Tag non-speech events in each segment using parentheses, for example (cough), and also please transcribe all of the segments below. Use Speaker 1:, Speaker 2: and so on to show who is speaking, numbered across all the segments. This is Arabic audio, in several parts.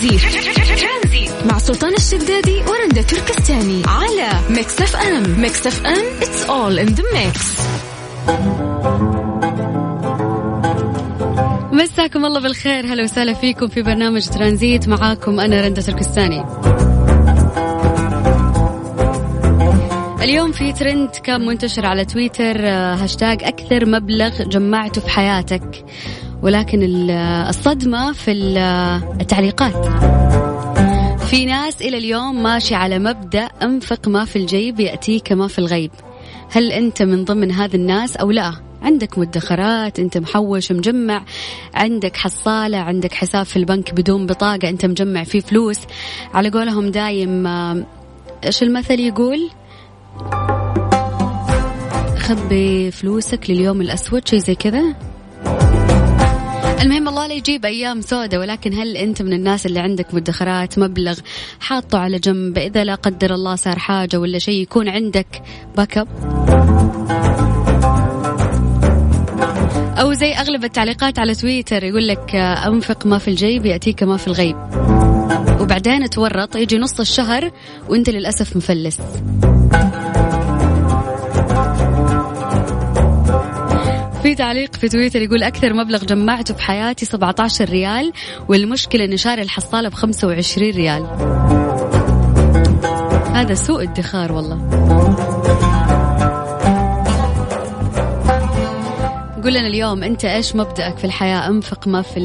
Speaker 1: ترانزيت. مع سلطان الشدادي ورندا تركستاني على ميكس اف ام. ميكس اف ام it's all in the mix.
Speaker 2: مساكم الله بالخير. هلا وسهلا فيكم في برنامج ترانزيت. معاكم أنا رندا تركستاني. اليوم في ترند كان منتشر على تويتر آه، هاشتاج أكثر مبلغ جمعته في حياتك. ولكن آه، الصدمة في آه، التعليقات. في ناس إلى اليوم ماشي على مبدأ أنفق ما في الجيب يأتيك ما في الغيب. هل أنت من ضمن هذا الناس أو لا؟ عندك مدخرات أنت محوش مجمع عندك حصالة عندك حساب في البنك بدون بطاقة أنت مجمع فيه فلوس. على قولهم دايم إيش المثل يقول؟ خبي فلوسك لليوم الأسود شيء زي كذا. المهم الله لا يجيب أيام سوداء ولكن هل أنت من الناس اللي عندك مدخرات مبلغ حاطه على جنب إذا لا قدر الله صار حاجة ولا شيء يكون عندك backup أو زي أغلب التعليقات على تويتر يقول لك أنفق ما في الجيب يأتيك ما في الغيب. وبعدين تورط يجي نص الشهر وأنت للأسف مفلس. في تعليق في تويتر يقول أكثر مبلغ جمعته في حياتي 17 ريال والمشكلة إني شاري الحصالة ب 25 ريال. هذا سوء ادخار والله. قول لنا اليوم أنت إيش مبدأك في الحياة؟ أنفق ما في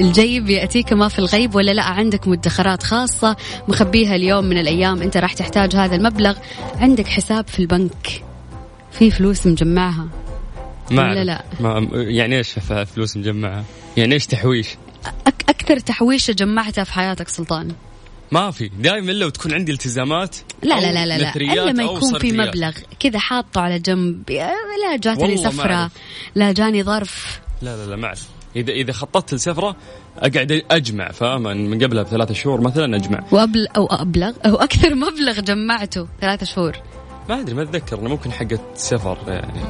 Speaker 2: الجيب يأتيك ما في الغيب ولا لا؟ عندك مدخرات خاصة مخبيها اليوم من الأيام أنت راح تحتاج هذا المبلغ؟ عندك حساب في البنك. في فلوس مجمعها.
Speaker 3: ما ولا لا؟ ما يعني إيش فلوس مجمعها؟ يعني إيش تحويش؟
Speaker 2: أك أكثر تحويشة جمعتها في حياتك سلطان.
Speaker 3: ما في. دائما الا وتكون عندي التزامات
Speaker 2: لا لا لا لا, لا. إلا ما يكون في مبلغ. كذا حاطه على جنب. لا جاتني سفرة. لا جاني ظرف.
Speaker 3: لا لا لا ما أعرف. إذا إذا خططت لسفرة أقعد أجمع فاهم من قبلها بثلاث شهور مثلا أجمع.
Speaker 2: وابل أو ابلغ أو أكثر مبلغ جمعته ثلاث شهور.
Speaker 3: ما أدري ما أتذكر إنه ممكن حقت سفر يعني.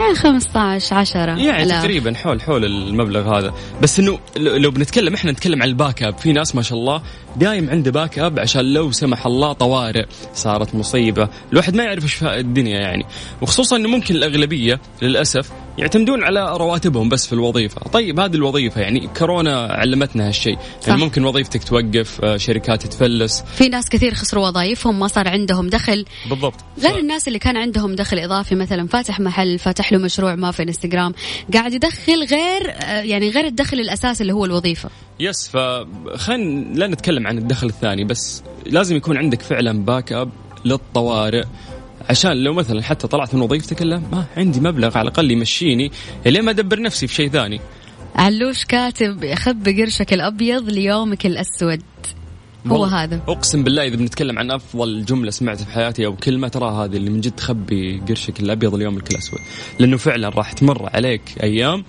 Speaker 2: يعني 15 10
Speaker 3: يعني ألاف. تقريبا حول حول المبلغ هذا. بس إنه لو بنتكلم إحنا نتكلم عن ال backup. في ناس ما شاء الله دايم عنده backup عشان لو سمح الله طوارئ صارت مصيبة. الواحد ما يعرف إيش الدنيا يعني. وخصوصا إنه ممكن الأغلبية للأسف يعتمدون على رواتبهم بس في الوظيفة. طيب هذه الوظيفة يعني كورونا علمتنا هالشيء. يعني ممكن وظيفتك توقف آه، شركات تفلس
Speaker 2: في ناس كثير خسروا وظائفهم ما صار عندهم دخل.
Speaker 3: بالضبط.
Speaker 2: غير ف... الناس اللي كان عندهم دخل إضافي مثلا فاتح محل فاتح له مشروع ما في انستغرام قاعد يدخل غير آه، يعني غير الدخل الاساسي اللي هو الوظيفة.
Speaker 3: yes فخلينا لا نتكلم عن الدخل الثاني بس لازم يكون عندك فعلا backup للطوارئ. عشان لو مثلا حتى طلعت من وظيفتك إلا ما عندي مبلغ على الأقل يمشيني لين ما أدبر نفسي في شيء ثاني.
Speaker 2: علوش كاتب خب قرشك الأبيض ليومك الأسود. هو هذا.
Speaker 3: أقسم بالله إذا بنتكلم عن أفضل جملة سمعتها في حياتي أو كلمة ترى هذه اللي من جد تخبي قرشك الأبيض ليومك الأسود. لأنه فعلا راح تمر عليك أيام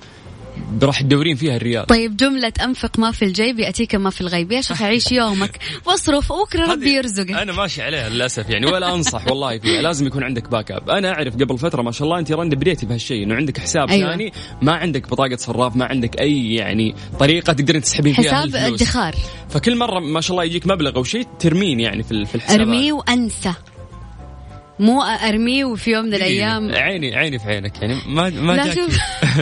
Speaker 3: راح تدورين فيها الريال
Speaker 2: طيب جملة أنفق ما في الجيب يأتيك ما في الغيب. يا شيخ عيش (laughs) يومك. واصرف وبكرة ربي يرزقك.
Speaker 3: أنا ماشي عليها للأسف يعني ولا أنصح والله فيها. لازم يكون عندك backup أنا أعرف قبل فترة ما شاء الله أنت رند بديتي بهالشيء إنه عندك حساب أيوة. ثاني ما عندك بطاقة صراف ما عندك أي يعني طريقة تقدرين تسحبين فيها
Speaker 2: حساب ادخار.
Speaker 3: فكل مرة ما شاء الله يجيك مبلغ أو شيء ترمين يعني في الحساب
Speaker 2: أرميه وأنسى. مو أرميه وفي يوم من الأيام.
Speaker 3: عيني عيني في عينك يعني ما ما جاك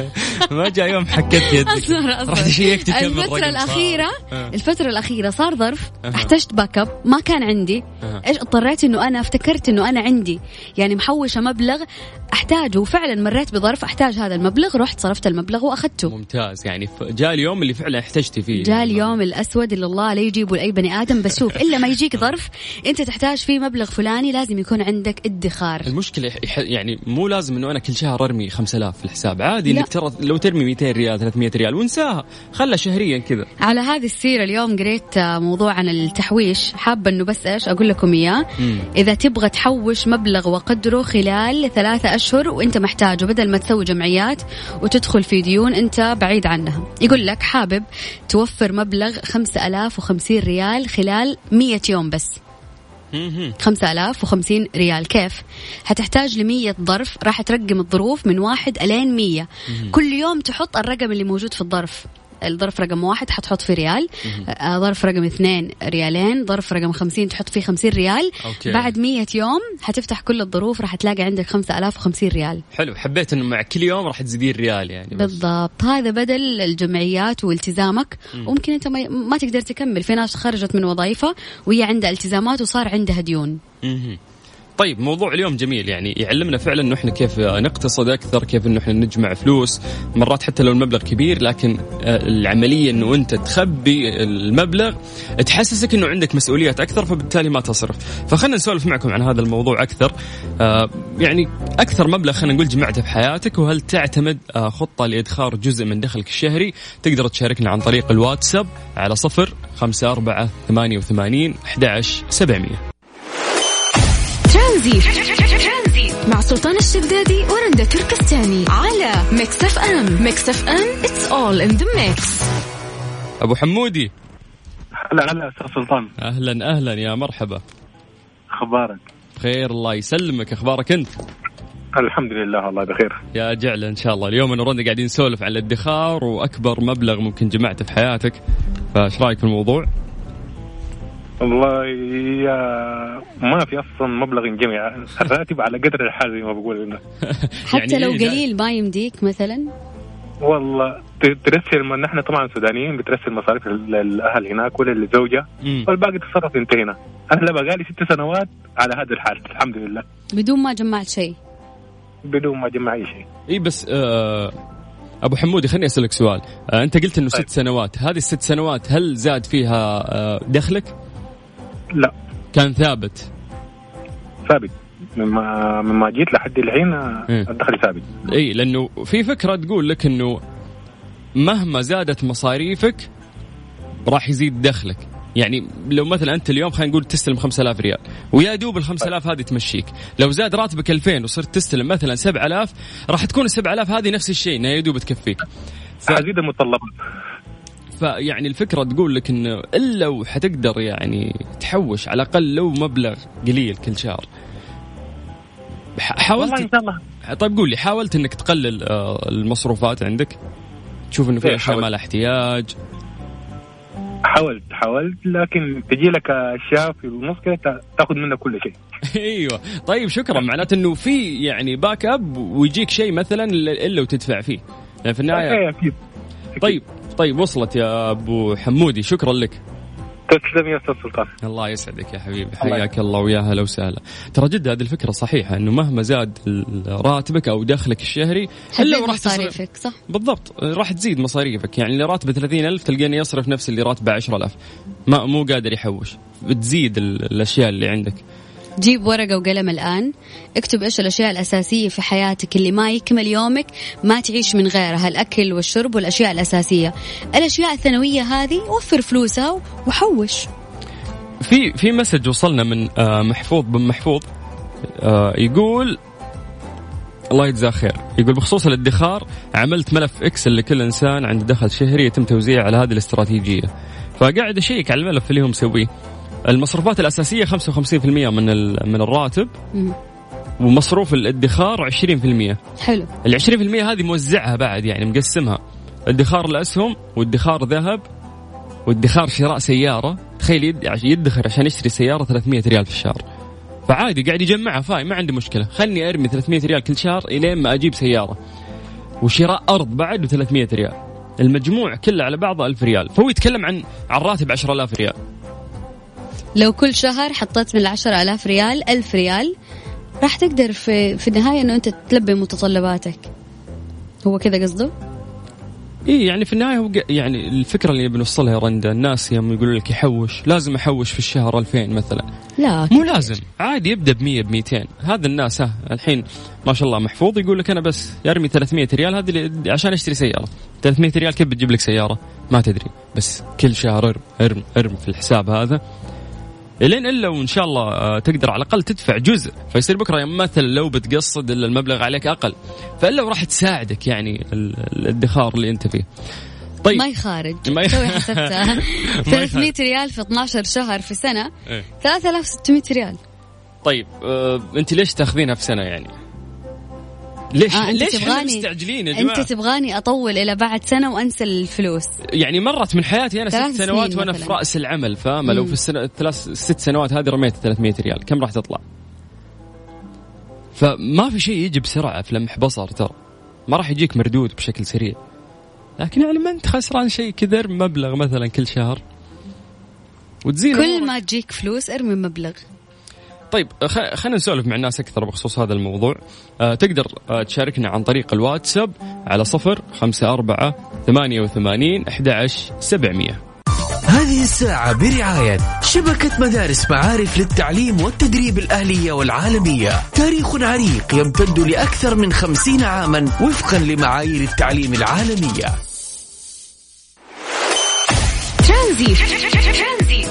Speaker 3: (laughs) ما جاء يوم حكيت يدك.
Speaker 2: اصبر اصبر رحت شيكت الفترة الأخيرة آه. الفترة الأخيرة صار ظرف احتجت backup ما كان عندي. إيش اضطريت إنه أنا افتكرت إنه أنا عندي. يعني محوشة مبلغ أحتاجه وفعلا مريت بظرف أحتاج هذا المبلغ رحت صرفت المبلغ وأخذته.
Speaker 3: ممتاز يعني جاء اليوم اللي فعلا احتجتي فيه.
Speaker 2: جاء اليوم الأسود اللي الله لا يجيبه لأي بني آدم بس شوف إلا ما يجيك ظرف أنت تحتاج فيه مبلغ فلاني لازم يكون عندك ادخار.
Speaker 3: المشكلة يعني مو لازم إنه أنا كل شهر أرمي 5000 في الحساب. عادي إنك ترى لو ترمي 200 ريال 300 ريال وانساها. خلها شهريا كذا.
Speaker 2: على هذه السيرة اليوم قريت موضوع عن التحويش. حابة إنه بس إيش؟ أقول لكم إياه. إذا تبغى تحوش مبلغ وقدره خلال ثلاثة أشهر وأنت محتاجه بدل ما تسوي جمعيات وتدخل في ديون أنت بعيد عنها. يقول لك حابب توفر مبلغ 5050 ريال خلال 100 يوم بس. خمسة آلاف وخمسين ريال. كيف؟ حتحتاج لمية ظرف. راح ترقم الظروف من واحد ألين مية. كل يوم تحط الرقم اللي موجود في الظرف. الظرف رقم واحد حتحط فيه ريال. آه، ظرف رقم اثنين ريالين ظرف رقم خمسين تحط فيه خمسين ريال.
Speaker 3: okay.
Speaker 2: بعد مية يوم حتفتح كل الظروف راح تلاقي عندك خمسة ألاف وخمسين ريال.
Speaker 3: حلو. حبيت إنه مع كل يوم راح تزيدين ريال يعني بس.
Speaker 2: بالضبط. هذا بدل الجمعيات والتزامك. وممكن أنت ما, ما تقدر تكمل. في ناس خرجت من وظائفها وهي عندها التزامات وصار عندها ديون.
Speaker 3: طيب موضوع اليوم جميل. يعني يعلمنا فعلا إنه إحنا كيف نقتصد أكثر كيف إنه إحنا نجمع فلوس. مرات حتى لو المبلغ كبير لكن آه، العملية إنه أنت تخبي المبلغ تحسسك إنه عندك مسؤوليات أكثر فبالتالي ما تصرف. فخلنا نسولف معكم عن هذا الموضوع أكثر. آه، يعني أكثر مبلغ خلينا نقول جمعته في حياتك وهل تعتمد آه، خطة لإدخار جزء من دخلك الشهري؟ تقدر تشاركنا عن طريق الواتساب على صفر خمسة أربعة ثمانية وثمانين أحد عشر سبعمية.
Speaker 1: ترانزيت. مع سلطان الشدادي ورندا تركستاني على ميكس اف ام ميكس اف ام it's all in the mix
Speaker 3: أبو حمودي.
Speaker 4: هلا هلا أستاذ سلطان.
Speaker 3: أهلا أهلا يا مرحبا.
Speaker 4: أخبارك؟
Speaker 3: بخير الله يسلمك. أخبارك أنت؟
Speaker 4: الحمد لله والله بخير.
Speaker 3: يا جعل إن شاء الله. اليوم أنا ورندا قاعدين نسولف عن الادخار وأكبر مبلغ ممكن جمعته في حياتك فإيش رأيك في الموضوع؟
Speaker 4: والله يا ما في أصلا مبلغ ينجمع الراتب على قدر الحال زي ما بقول لنا (laughs)
Speaker 2: حتى
Speaker 3: يعني
Speaker 2: لو؟ قليل ما يمديك مثلا؟
Speaker 4: والله ترسل ما نحن طبعا سودانيين بترسل مصاريف ال- الأهل هناك ولا للزوجة
Speaker 3: مم.
Speaker 4: والباقي تصرف أنت هنا. أنا بقالي ست سنوات على هذا الحال الحمد لله.
Speaker 2: بدون ما جمعت شيء؟
Speaker 4: بدون ما اجمع اي شيء.
Speaker 3: إي بس آه أبو حمودي خليني أسألك سؤال. آه أنت قلت إنه
Speaker 4: طيب.
Speaker 3: ست سنوات. هذه الست سنوات هل زاد فيها آه دخلك؟
Speaker 4: لا.
Speaker 3: كان ثابت.
Speaker 4: ثابت. مما مما جيت لحد الحين
Speaker 3: إيه.
Speaker 4: الدخل ثابت.
Speaker 3: إي لأنه في فكرة تقول لك إنه مهما زادت مصاريفك راح يزيد دخلك. يعني لو مثلا أنت اليوم خلينا نقول تستلم 5000 ريال ويا دوب ال 5000 هذه تمشيك. لو زاد راتبك 2000 وصرت تستلم مثلا 7000 راح تكون ال 7000 هذه نفس الشيء إنها يا دوب تكفيك. ف...
Speaker 4: المتطلبات.
Speaker 3: فيعني الفكرة تقول لك إنه إلا وحتقدر يعني تحوش على الأقل لو مبلغ قليل كل شهر. ح-
Speaker 4: والله إن
Speaker 3: حاولت
Speaker 4: شاء الله.
Speaker 3: طيب قول لي حاولت إنك تقلل آه، المصروفات عندك؟ تشوف إنه في
Speaker 4: إيه،
Speaker 3: أشياء ما
Speaker 4: حاولت.
Speaker 3: لها احتياج؟
Speaker 4: حاولت حاولت لكن تجي لك أشياء في النص كده تاخذ منك كل شيء. (laughs)
Speaker 3: أيوه. طيب شكرا. معناته إنه في يعني backup ويجيك شيء مثلا الا إلا وتدفع فيه. يعني في النهايه
Speaker 4: إيه أكيد.
Speaker 3: طيب طيب وصلت يا أبو حمودي. شكرا لك.
Speaker 4: تسلم يا أستاذ سلطان.
Speaker 3: الله يسعدك يا حبيبي. حياك الله ويا هلا وسهلا. ترى جد هذه الفكرة صحيحة إنه مهما زاد راتبك أو دخلك الشهري
Speaker 2: إلا
Speaker 3: وراح تصرف
Speaker 2: مصاريفك صح؟
Speaker 3: بالضبط. راح تزيد مصاريفك. يعني اللي راتبه 30000 تلقيني يصرف نفس اللي راتبه 10000 ما مو قادر يحوش. بتزيد ال- الأشياء اللي عندك.
Speaker 2: جيب ورقة وقلم الآن. اكتب إيش الأشياء الأساسية في حياتك اللي ما يكمل يومك ما تعيش من غيرها الأكل والشرب والأشياء الأساسية. الأشياء الثانوية هذه وفر فلوسها وحوش.
Speaker 3: في في مسج وصلنا من آه، محفوظ بن محفوظ آه، يقول الله يجزاه خير. يقول بخصوص الادخار عملت ملف Excel لكل إنسان عنده دخل شهري يتم توزيعه على هذه الاستراتيجية. فقاعد أشيك على الملف اللي هو مسويه. المصروفات الأساسية 55% من ال- من الراتب.
Speaker 2: مم.
Speaker 3: ومصروف الادخار 20%
Speaker 2: حلو.
Speaker 3: ال 20% هذه موزعها بعد يعني مقسمها. ادخار الأسهم وادخار ذهب وادخار شراء سيارة. تخيل يدخر عشان يشتري سيارة 300 ريال في الشهر. فعادي قاعد يجمعها فاي ما عندي مشكلة. خلني أرمي 300 ريال كل شهر إلين ما أجيب سيارة. وشراء أرض بعد ب 300 ريال. المجموع كله على بعضه 1000 ريال. فهو يتكلم عن عن راتب 10000 ريال.
Speaker 2: لو كل شهر حطيت من العشرة ألاف ريال ألف ريال راح تقدر في, في النهاية أنه أنت تلبي متطلباتك. هو كذا قصده؟
Speaker 3: إي يعني في النهاية هو يعني الفكرة اللي بنوصلها يا رندا الناس يوم يقولوا لك يحوش لازم أحوش في الشهر 2000 مثلا.
Speaker 2: لا
Speaker 3: مو لازم عادي يبدأ ب 100 ب 200 هذا الناس ها الحين ما شاء الله محفوظ يقول لك أنا بس يرمي 300 ريال هذه عشان أشتري سيارة. 300 ريال كيف بتجيب لك سيارة؟ ما تدري. بس كل شهر ارم ارم ارم في الحساب هذا. إلين إلا وإن شاء الله آه، تقدر على الأقل تدفع جزء. فيصير بكرة مثلا لو بتقصد إلا المبلغ عليك أقل. فإلا وراح تساعدك يعني ال- الادخار اللي أنت فيه. طيب.
Speaker 2: ما يخارج سوي حسبتها
Speaker 3: ما
Speaker 2: 300 ريال في 12 شهر في سنة.
Speaker 3: إيه.
Speaker 2: 3600 ريال.
Speaker 3: طيب آه أنت ليش تاخذينها في سنة يعني؟ ليش
Speaker 2: آه أنت
Speaker 3: ليش
Speaker 2: تبغاني
Speaker 3: مستعجلين يا جماعة
Speaker 2: انت تبغاني أطول إلى بعد سنة وأنسى الفلوس
Speaker 3: يعني مرت من حياتي
Speaker 2: أنا
Speaker 3: ست سنوات وأنا
Speaker 2: مثلاً.
Speaker 3: في رأس العمل فاهمه لو. في السنة الثلاث ست سنوات هذه رميت 300 ريال كم راح تطلع؟ فما في شيء يجي بسرعة في لمح بصر ترى ما راح يجيك مردود بشكل سريع لكن يعني ما أنت خسران شيء كذا مبلغ مثلا كل شهر وتزين
Speaker 2: كل. ما تجيك فلوس ارمي مبلغ
Speaker 3: طيب خ- خلينا نسولف مع الناس أكثر بخصوص هذا الموضوع. آه تقدر آه تشاركنا عن طريق الواتساب على صفر خمسة أربعة ثمانية وثمانين أحد سبعمية.
Speaker 5: هذه الساعة برعاية شبكة مدارس معارف للتعليم والتدريب الأهلية والعالمية. تاريخ عريق يمتد لأكثر من خمسين عاما وفقا لمعايير التعليم العالمية.
Speaker 1: ترانزيت.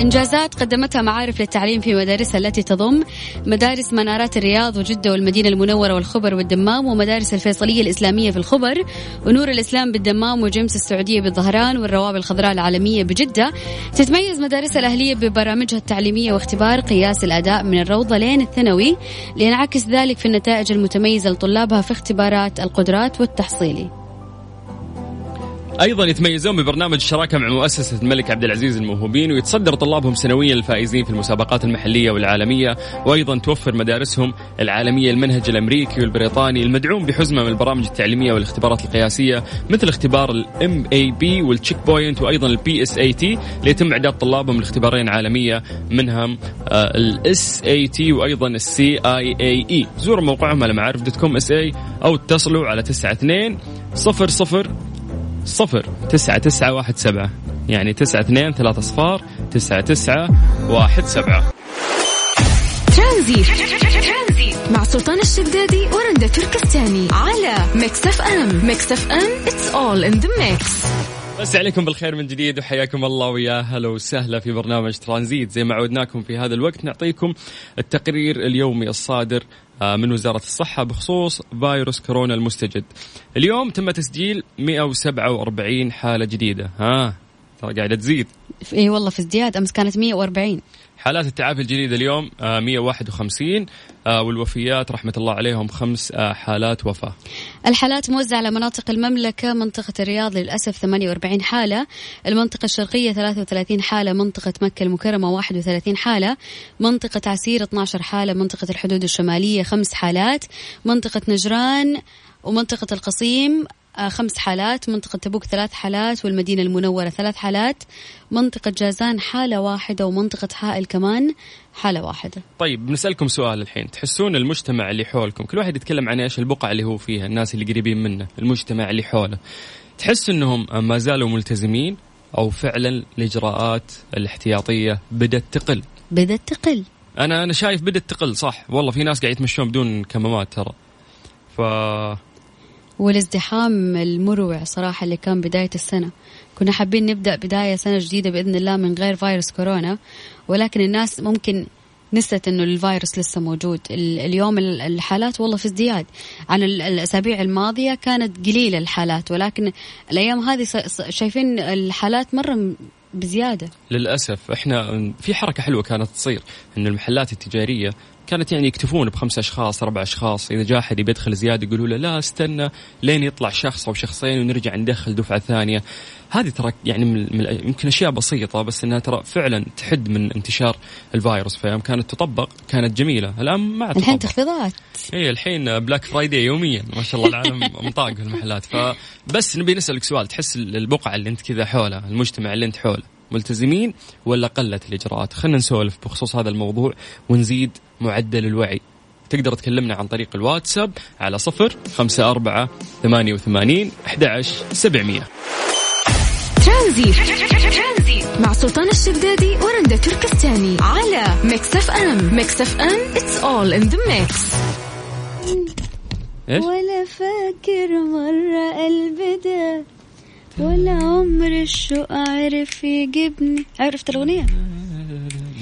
Speaker 2: إنجازات قدمتها معارف للتعليم في مدارسها التي تضم مدارس منارات الرياض وجدة والمدينة المنورة والخبر والدمام ومدارس الفيصلية الإسلامية في الخبر ونور الإسلام بالدمام وجيمس السعودية بالظهران والروابي الخضراء العالمية بجدة. تتميز مدارسها الأهلية ببرامجها التعليمية واختبار قياس الأداء من الروضة لين الثانوي لينعكس ذلك في النتائج المتميزة لطلابها في اختبارات القدرات والتحصيلي.
Speaker 3: أيضا يتميزون ببرنامج الشراكة مع مؤسسة الملك عبد العزيز الموهوبين ويتصدر طلابهم سنويا الفائزين في المسابقات المحلية والعالمية وأيضا توفر مدارسهم العالمية المنهج الأمريكي والبريطاني المدعوم بحزمة من البرامج التعليمية والاختبارات القياسية مثل اختبار ال MAP وال checkpoint وأيضا ال PSAT ليتم إعداد طلابهم لاختبارين عالمية منهم ال SAT وأيضا السي اي اي اي زوروا موقعهم على معارف dot com SA أو اتصلوا على 92 صفر صفر صفر تسعة تسعة واحد سبعة. يعني تسعة اثنين ثلاثة صفار تسعة تسعة واحد سبعة.
Speaker 1: ترانزيت. مع سلطان الشدادي ورندا تركستاني على ميكس اف ام. ميكس اف ام it's all in the mix.
Speaker 3: مسيكم بالخير من جديد وحياكم الله ويا هلا وسهلا في برنامج ترانزيت. زي ما عودناكم في هذا الوقت نعطيكم التقرير اليومي الصادر آه، من وزارة الصحة بخصوص فيروس كورونا المستجد. اليوم تم تسجيل 147 حالة جديدة. ها ترى قاعدة تزيد.
Speaker 2: اي والله في ازدياد أمس كانت 140
Speaker 3: حالات التعافي الجديدة اليوم آه، 151 آه، والوفيات رحمة الله عليهم خمس آه، حالات وفاة.
Speaker 2: الحالات موزعة على مناطق المملكة منطقة الرياض للأسف 48 حالة. المنطقة الشرقية 33 حالة. منطقة مكة المكرمة 31 حالة. منطقة عسير 12 حالة. منطقة الحدود الشمالية خمس حالات. منطقة نجران ومنطقة القصيم آه، خمس حالات منطقة تبوك ثلاث حالات والمدينة المنورة ثلاث حالات منطقة جازان حالة واحدة ومنطقة حائل كمان حالة واحدة.
Speaker 3: طيب بنسألكم سؤال الحين. تحسون المجتمع اللي حولكم كل واحد يتكلم عن إيش البقعة اللي هو فيها الناس اللي قريبين منه المجتمع اللي حوله. تحس إنهم ما زالوا ملتزمين أو فعلا الإجراءات الاحتياطية بدأت تقل؟
Speaker 2: بدأت تقل.
Speaker 3: أنا أنا شايف بدأت تقل صح. والله في ناس قاعد يتمشون بدون كمامات ترى. ف
Speaker 2: والازدحام المروع صراحة اللي كان بداية السنة. كنا حابين نبدأ بداية سنة جديدة بإذن الله من غير فيروس كورونا ولكن الناس ممكن نسيت إنه الفيروس لسه موجود. ال- اليوم ال- الحالات والله في ازدياد. عن ال- الأسابيع الماضية كانت قليلة الحالات ولكن الأيام هذه شايفين الحالات مرة بزيادة.
Speaker 3: للأسف إحنا في حركة حلوة كانت تصير إن المحلات التجارية كانت يعني يكتفون بخمسة أشخاص أربع أشخاص. إذا جاء أحد يبي يدخل زيادة يقولوا له لا استنى لين يطلع شخص أو شخصين ونرجع ندخل دفعة ثانية. هذه ترى يعني من يمكن أشياء بسيطة بس إنها ترى فعلا تحد من انتشار الفيروس. فيوم كانت تطبق كانت جميلة. الآن ما
Speaker 2: الحين. تخفيضات.
Speaker 3: اي الحين Black Friday يوميا. ما شاء الله العالم (laughs) مطاقق في المحلات. فبس نبي نسألك سؤال. تحس البقعة اللي أنت كذا حولها المجتمع اللي أنت حوله؟ ملتزمين ولا قلت الإجراءات. خلينا نسولف بخصوص هذا الموضوع ونزيد معدل الوعي. تقدر تكلمنا عن طريق الواتساب على صفر خمسة أربعة ثمانية وثمانين أحد سبعمية.
Speaker 1: ترانزيت. مع سلطان الشدادي ورندا تركستاني على ميكس اف ام. ميكس اف ام it's all in the mix؟
Speaker 2: ولا فاكر مرة البدا ولا عمر الشوق عرف يجيبني؟ عرفت الأغنية؟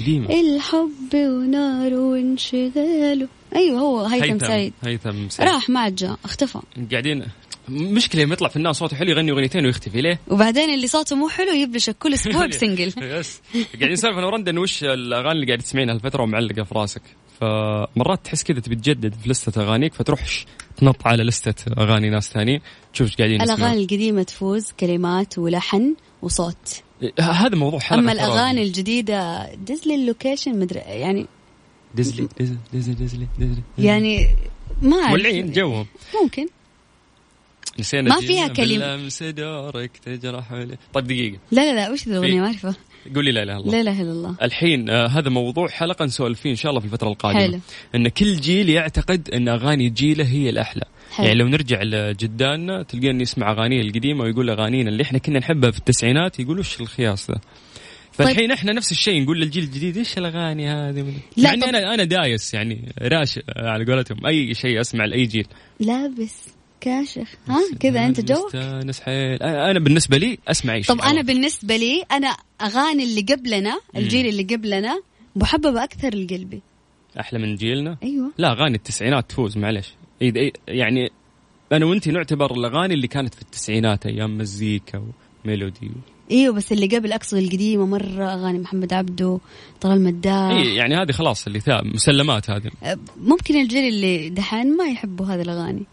Speaker 3: قديمة.
Speaker 2: الحب وناره وانشغاله. أيوه هو هيثم سعيد.
Speaker 3: هيثم سعيد.
Speaker 2: راح ما عاد جاء اختفى.
Speaker 3: قاعدين مشكلة يوم يطلع فنان صوته حلو يغني أغنيتين ويختفي ليه؟
Speaker 2: وبعدين اللي صوته مو حلو يبلشك كل (laughs) أسبوع ب
Speaker 3: single. (laughs) yes. قاعدين نسولف أنا ورندا انه وش الأغاني اللي قاعد تسمعينها الفترة ومعلقة في راسك؟ فمرات تحس كذا تبي تجدد في لستة أغانيك فتروح تنط على لستة أغاني ناس ثانيين تشوف إيش قاعدين.
Speaker 2: الأغاني القديمة تفوز كلمات ولحن وصوت
Speaker 3: ه- هذا موضوع
Speaker 2: حلقة
Speaker 3: أما.
Speaker 2: الأغاني الجديدة ديزلي ال location مدري يعني
Speaker 3: ديزلي ديزلي ديزلي ديزلي, ديزلي.
Speaker 2: يعني ما أعرف
Speaker 3: مولعين جوهم
Speaker 2: ممكن
Speaker 3: نسينا
Speaker 2: ما فيها كلمة.
Speaker 3: باللمس دورك تجرح لي. طيب دقيقة.
Speaker 2: لا لا لا وش ذي الاغنيه ما أعرفها.
Speaker 3: قولي لا إله إلا الله.
Speaker 2: لا إله إلا الله.
Speaker 3: الحين آه هذا موضوع حلقة نسولف فيه إن شاء الله في الفترة القادمة.
Speaker 2: حلو.
Speaker 3: إن كل جيل يعتقد إن أغاني جيله هي الأحلى.
Speaker 2: حلو.
Speaker 3: يعني لو نرجع لجداننا تلقين يسمع أغانيه القديمة ويقول أغانينا اللي إحنا كنا نحبها في التسعينات يقول وش الخياس ذا؟ فالحين
Speaker 2: طيب.
Speaker 3: إحنا نفس الشيء نقول للجيل الجديد إيش الأغاني هذه؟
Speaker 2: لا،
Speaker 3: يعني
Speaker 2: طب-
Speaker 3: أنا أنا دايس يعني راشق على قولتهم. أي شيء أسمع لأي جيل.
Speaker 2: لابس كاشخ ها كذا أنت جوك؟
Speaker 3: مستانس حيل أنا بالنسبة لي أسمع اي شيء
Speaker 2: طب أنا بالنسبة لي أنا أغاني اللي قبلنا الجيل اللي قبلنا محببة أكثر لقلبي.
Speaker 3: أحلى من جيلنا؟
Speaker 2: أيوه.
Speaker 3: لا أغاني التسعينات تفوز معلش يعني أنا وأنت نعتبر الأغاني اللي كانت في التسعينات أيام مزيكا وميلودي.
Speaker 2: إيوه بس اللي قبل أقصد القديمة مرة أغاني محمد عبده طلال مداح
Speaker 3: إي يعني هذه خلاص اللي ثاب مسلمات هذه.
Speaker 2: ممكن الجيل اللي دحين ما يحبوا هذه الأغاني.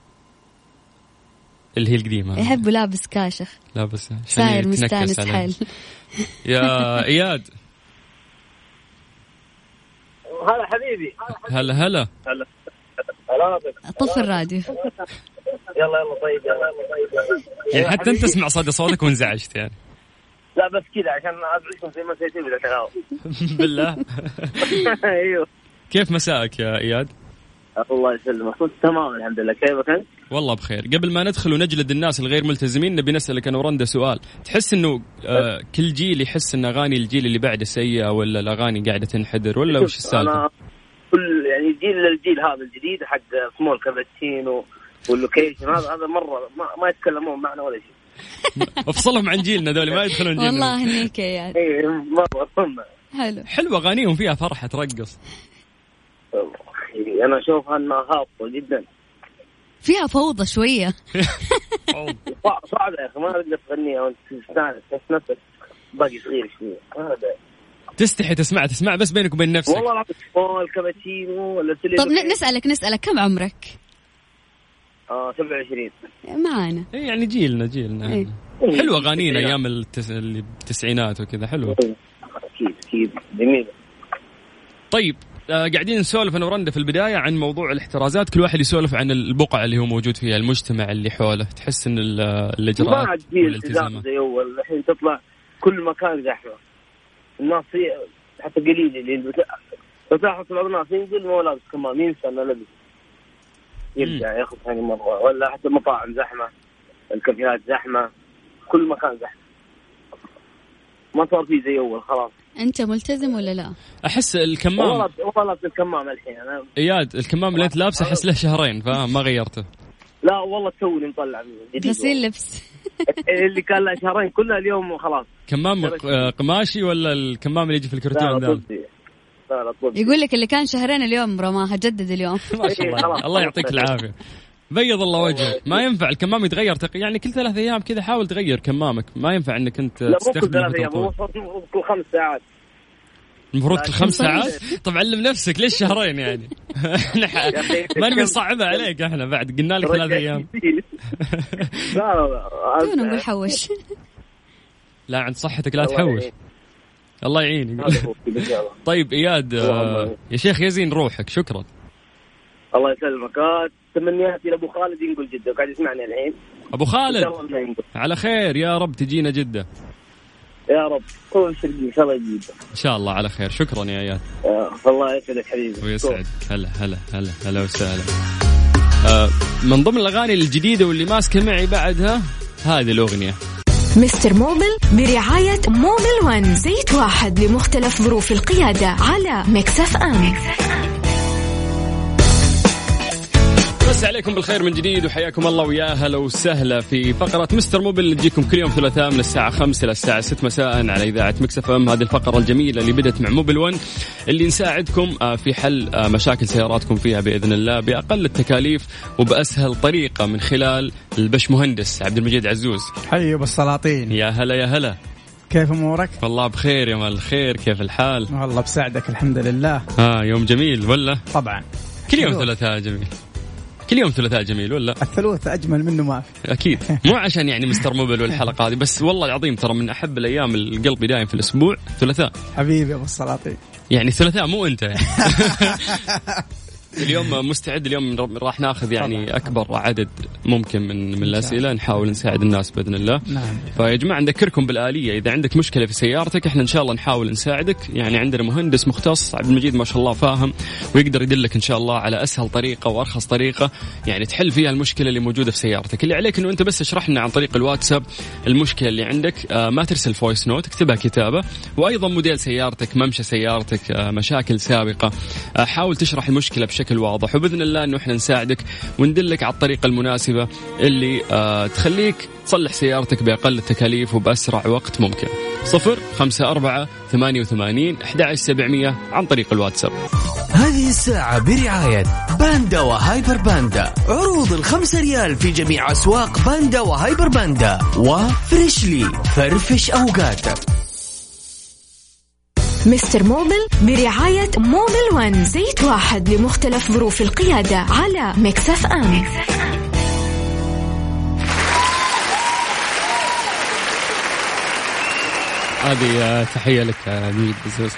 Speaker 3: اللي هي القديمة.
Speaker 2: يحبوا لابس كاشخ.
Speaker 3: لا بس عشان
Speaker 2: ساير مستانس. حيل. (laughs)
Speaker 3: يا إياد.
Speaker 6: هلا حبيبي.
Speaker 3: هلا هلا.
Speaker 6: هلا. هلا.
Speaker 2: طف الراديو.
Speaker 6: يلا يلا طيب يلا يلا طيب
Speaker 3: يعني حتى أنت تسمع صدى صوتك وانزعجت يعني.
Speaker 6: لا بس كذا عشان ازعجكم زي ما اغاوي (laughs)
Speaker 3: بالله. (laughs)
Speaker 6: أيوه.
Speaker 3: كيف مساءك يا إياد؟
Speaker 6: الله يسلمك. كنت تمام الحمد لله. كيفك أنت؟
Speaker 3: والله بخير. قبل ما ندخل ونجلد الناس الغير ملتزمين نبي نسألك أنا ورندا سؤال. تحس أنه آه كل جيل يحس أن أغاني الجيل اللي بعده سيئة ولا الأغاني قاعدة تنحدر ولا وش السالفة؟
Speaker 6: أنا كل يعني جيل الجيل هذا الجديد حق small cappuccino وال location هذا هذا مرة ما, ما يتكلمون معنا ولا شيء. (laughs)
Speaker 3: أفصلهم عن جيلنا ذولي ما يدخلون جيلنا.
Speaker 2: والله هنيك يا عيال
Speaker 6: اي مرة
Speaker 2: حلو.
Speaker 3: حلوة أغانيهم فيها فرحة ترقص.
Speaker 6: أخي، أنا اشوفها إنها هابطه جدا.
Speaker 2: فيها فوضى شوية. (laughs)
Speaker 6: صع- صعبه يا أخي ما تقدر تغنيها وانت تستانس تحس نفسك باقي صغير شوية هذا.
Speaker 3: تستحي تسمع تسمع بس بينك وبين نفسك.
Speaker 6: والله العظيم كابتشينو ولا
Speaker 2: طب نسالك نسألك كم عمرك؟
Speaker 6: آه 27
Speaker 2: معانا
Speaker 3: إيه يعني جيلنا جيلنا.
Speaker 2: إيه.
Speaker 3: حلوة أغانينا أيام التس... اللي بالتسعينات وكذا حلوة.
Speaker 6: أكيد أكيد. جميلة.
Speaker 3: طيب آه قاعدين نسولف أنا ورندا في البداية عن موضوع الاحترازات. كل واحد يسولف عن البقعة اللي هو موجود فيها المجتمع اللي حوله. تحس إن ال-
Speaker 6: ما
Speaker 3: الاجراءات
Speaker 6: عاد في التزام زي اول الحين تطلع كل مكان زحمة. الناس حتى قليل اللي تلاحظ بعض الناس ينزل ما هو لابس كمام ينسى إنه لبس. يرجع ياخذ ثاني مره ولا حتى المطاعم زحمة الكافيهات زحمة كل مكان زحمة. ما صار في زي اول خلاص.
Speaker 2: أنت ملتزم ولا لا؟
Speaker 3: أحس الكمام.
Speaker 6: والله والله لابس الكمام الحين. أنا
Speaker 3: إياد الكمام اللي أنت لابسه أحس له شهرين فاهم ما غيرته.
Speaker 6: لا والله توني مطلع جديد
Speaker 2: غسيل. لبس (laughs)
Speaker 6: اللي كان له شهرين كلها اليوم خلاص
Speaker 3: كمام ق- آه، قماشي ولا الكمام اللي يجي في الكرتون
Speaker 6: لا
Speaker 3: ذا؟
Speaker 2: يقول لك اللي كان شهرين اليوم رماها جدد اليوم. (laughs)
Speaker 3: ما شاء الله. الله يعطيك العافية. بيض الله وجهك. ما ينفع الكمام يتغير تق... يعني كل ثلاث أيام كذا حاول تغير كمامك. ما ينفع إنك أنت
Speaker 6: لا مو كل ثلاث
Speaker 3: أيام.
Speaker 6: المفروض كل خمس ساعات.
Speaker 3: المفروض كل خمس. ساعات؟ طب علم نفسك ليش شهرين يعني؟ (laughs) (laughs) ما نبي نصعبها عليك إحنا بعد. قلنا لك ثلاث أيام. (laughs)
Speaker 6: لا لا لا
Speaker 2: تونا نقول حوش.
Speaker 3: لا عند صحتك لا تحوش. الله
Speaker 6: الله.
Speaker 3: طيب
Speaker 6: إياد.
Speaker 3: يا شيخ يزين روحك. شكرا.
Speaker 6: الله يسلمك. تمنياتي لابو خالد ينقل جدة. وقاعد يسمعني الحين. أبو
Speaker 3: خالد على خير. يا رب تجينا جدة.
Speaker 6: يا رب. كل الشرقي إن شاء الله يجيب.
Speaker 3: إن شاء الله على خير. شكرا يا اياد
Speaker 6: آه، الله يسعدك حبيبي.
Speaker 3: ويسعدك هلا هلا هلا هلا وسهلا. آه، من ضمن الأغاني الجديدة واللي ماسكة معي بعدها هذه الأغنية.
Speaker 1: مستر موبل برعاية موبل one زيت واحد لمختلف ظروف القيادة على مكس اف
Speaker 3: ام. مسيكم بالخير من جديد وحياكم الله ويا هلا وسهلا في فقرة مستر موبل اللي تجيكم كل يوم ثلاثاء من الساعة 5 إلى الساعة 6 مساء على إذاعة مكس اف ام هذه الفقرة الجميلة اللي بدت مع موبل 1 اللي نساعدكم آه، في حل آه، مشاكل سياراتكم فيها بإذن الله بأقل التكاليف وبأسهل طريقة من خلال البش مهندس عبد المجيد عزوز
Speaker 7: حي بالسلاطين
Speaker 3: يا هلا يا هلا
Speaker 7: كيف أمورك؟
Speaker 3: والله بخير يا مال الخير كيف الحال؟
Speaker 7: والله بساعدك الحمد لله
Speaker 3: آه يوم جميل ولا؟
Speaker 7: طبعا
Speaker 3: كل يوم. ثلاثاء جميل كل يوم ثلاثاء جميل ولا؟
Speaker 7: الثلوث أجمل منه ما في.
Speaker 3: أكيد. (laughs) مو عشان يعني مستر موبل والحلقة هذه بس والله العظيم ترى من أحب الأيام القلب دايم في الأسبوع ثلاثاء.
Speaker 7: حبيبي أبو السلاطين.
Speaker 3: يعني الثلاثاء مو أنت. يعني (laughs) اليوم مستعد اليوم راح ناخذ يعني أكبر عدد ممكن من من الأسئلة. نحاول نساعد الناس بإذن الله.
Speaker 7: نعم.
Speaker 3: فيا جماعة نذكركم بالآلية. إذا عندك مشكلة في سيارتك إحنا إن شاء الله نحاول نساعدك. يعني عندنا مهندس مختص عبد المجيد ما شاء الله فاهم ويقدر يدلك إن شاء الله على أسهل طريقة وأرخص طريقة يعني تحل فيها المشكلة اللي موجودة في سيارتك. اللي عليك إنه أنت بس اشرح لنا عن طريق الواتساب المشكلة اللي عندك. آه ما ترسل voice note اكتبها كتابة. وأيضا موديل سيارتك ممشى سيارتك آه مشاكل سابقة. آه حاول تشرح المشكلة بشكل واضح وبإذن الله إنه إحنا نساعدك وندلك على الطريقة المناسبة اللي آه تخليك تصلح سيارتك بأقل التكاليف وبأسرع وقت ممكن. صفر خمسة أربعة ثمانية وثمانين أحد سبعمية عن طريق الواتساب.
Speaker 5: هذه الساعة برعاية باندا وهايبر باندا. عروض الخمسة ريال في جميع أسواق باندا وهايبر باندا. و Freshly فرفش أوقاتك.
Speaker 1: Mister Mobil برعاية Mobil One زيت واحد لمختلف ظروف القيادة على Mix FM.
Speaker 3: هذه آه، تحية لك يا مجيد عزوز.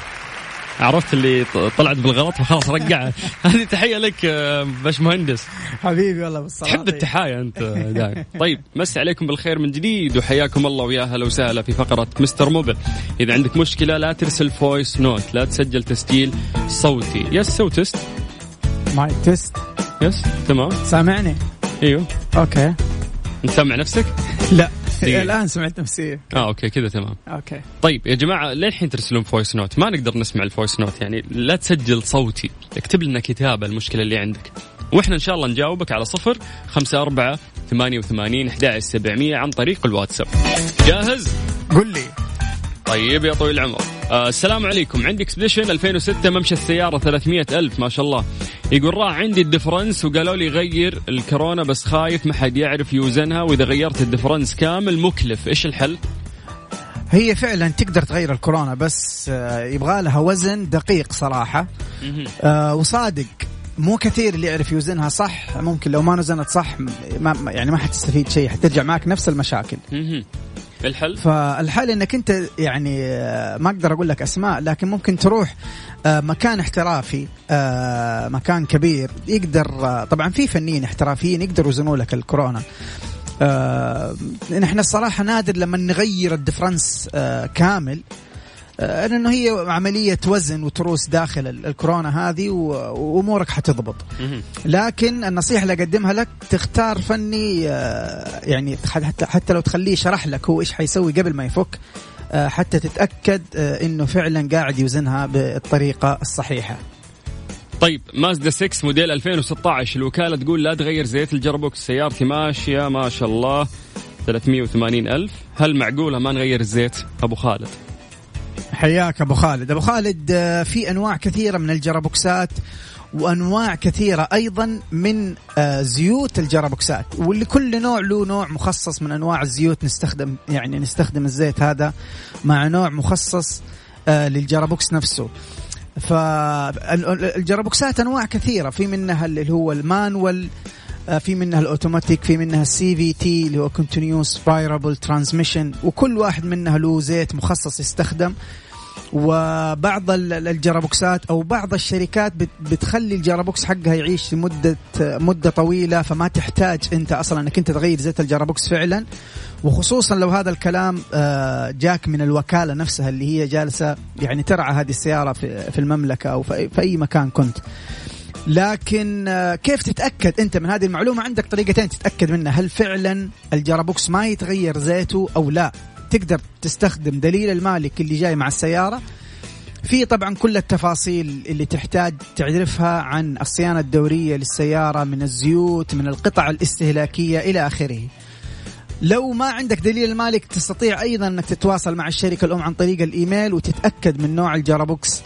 Speaker 3: عرفت اللي طلعت بالغلط فخلاص رجعها (laughs) هذه تحية لك آه، باش مهندس
Speaker 7: حبيبي والله السلاطين
Speaker 3: تحب التحايا أنت (laughs) دايم طيب مسي عليكم بالخير من جديد وحياكم الله ويا هلا وسهلا في فقرة Mister Mobil. إذا عندك مشكلة لا ترسل voice note لا تسجل تسجيل صوتي. yes so test
Speaker 7: my test
Speaker 3: yes تمام.
Speaker 7: سامعني؟
Speaker 3: إيوه.
Speaker 7: okay.
Speaker 3: أنت سامع نفسك؟
Speaker 7: لا.
Speaker 3: دقيقة.
Speaker 7: الآن سمعت نفسي
Speaker 3: آه okay كذا تمام.
Speaker 7: okay.
Speaker 3: طيب يا جماعة للحين ترسلون voice note ما نقدر نسمع ال voice note يعني لا تسجل صوتي. اكتب لنا كتابة المشكلة اللي عندك. وإحنا إن شاء الله نجاوبك على صفر خمسة أربعة ثمانية وثمانين أحد سبعمية عن طريق الواتساب. جاهز؟
Speaker 7: قل لي.
Speaker 3: طيب يا طويل العمر. آه السلام عليكم. عندي اكسبediشن 2006 ممشى السيارة 300 ألف ما شاء الله. يقول راح عندي الدفرنس وقالوا لي غير الكورونا بس خايف ما حد يعرف يوزنها وإذا غيرت الدفرنس كامل مكلف. إيش الحل؟
Speaker 7: هي فعلا تقدر تغير الكورونا بس آه، يبغى لها وزن دقيق صراحة. آه وصادق. مو كثير اللي يعرف يوزنها صح ممكن لو ما نزنت صح ما يعني ما حتستفيد شيء حترجع معك نفس المشاكل.
Speaker 3: الحل؟
Speaker 7: فالحل إنك أنت يعني آه، ما أقدر أقول لك أسماء لكن ممكن تروح آه، مكان احترافي آه، مكان كبير يقدر طبعا في فنيين احترافيين يقدروا يوزنوا لك الكورونا نحن الصراحة نادر لما نغير الدفرنس كامل لأنه هي عملية وزن وتروس داخل ال- الكورونا هذه وأمورك حتضبط. لكن النصيحة اللي أقدمها لك تختار فني آه، يعني حتى حتى لو تخليه يشرح لك هو إيش حيسوي قبل ما يفك آه، حتى تتأكد آه، إنه فعلا قاعد يوزنها بالطريقة الصحيحة.
Speaker 3: طيب مازدا 6 موديل 2016 الوكالة تقول لا تغير زيت الجربوكس سيارتي ماشية ما شاء الله 380 ألف. هل معقولة ما نغير الزيت؟ أبو خالد.
Speaker 7: حياك أبو خالد. أبو خالد آه، في أنواع كثيرة من الجرابوكسات وأنواع كثيرة أيضا من آه، زيوت الجرابوكسات. واللي كل نوع له نوع مخصص من أنواع الزيوت. نستخدم يعني نستخدم الزيت هذا مع نوع مخصص آه، لل gearbox نفسه. فالجرابوكسات أنواع كثيرة. في منها اللي هو ال manual آه، في منها الأوتوماتيك في منها ال CVT اللي هو continuous variable transmission وكل واحد منها له زيت مخصص يستخدم. وبعض ال- ال- الجرابوكسات أو بعض الشركات بت- بتخلي ال gearbox حقها يعيش لمدة مدة طويلة فما تحتاج أنت أصلا أنك أنت تغير زيت ال gearbox فعلا. وخصوصا لو هذا الكلام آه، جاك من الوكالة نفسها اللي هي جالسة يعني ترعى هذه السيارة في المملكة أو في أي مكان كنت. لكن آه، كيف تتأكد أنت من هذه المعلومة؟ عندك طريقتين تتأكد منها. هل فعلا ال gearbox ما يتغير زيته أو لا؟ تقدر تستخدم دليل المالك اللي جاي مع السيارة. في طبعا كل التفاصيل اللي تحتاج تعرفها عن الصيانة الدورية للسيارة من الزيوت من القطع الاستهلاكية إلى آخره. لو ما عندك دليل المالك تستطيع أيضا أنك تتواصل مع الشركة الأم عن طريق الإيميل وتتأكد من نوع الجرابوكس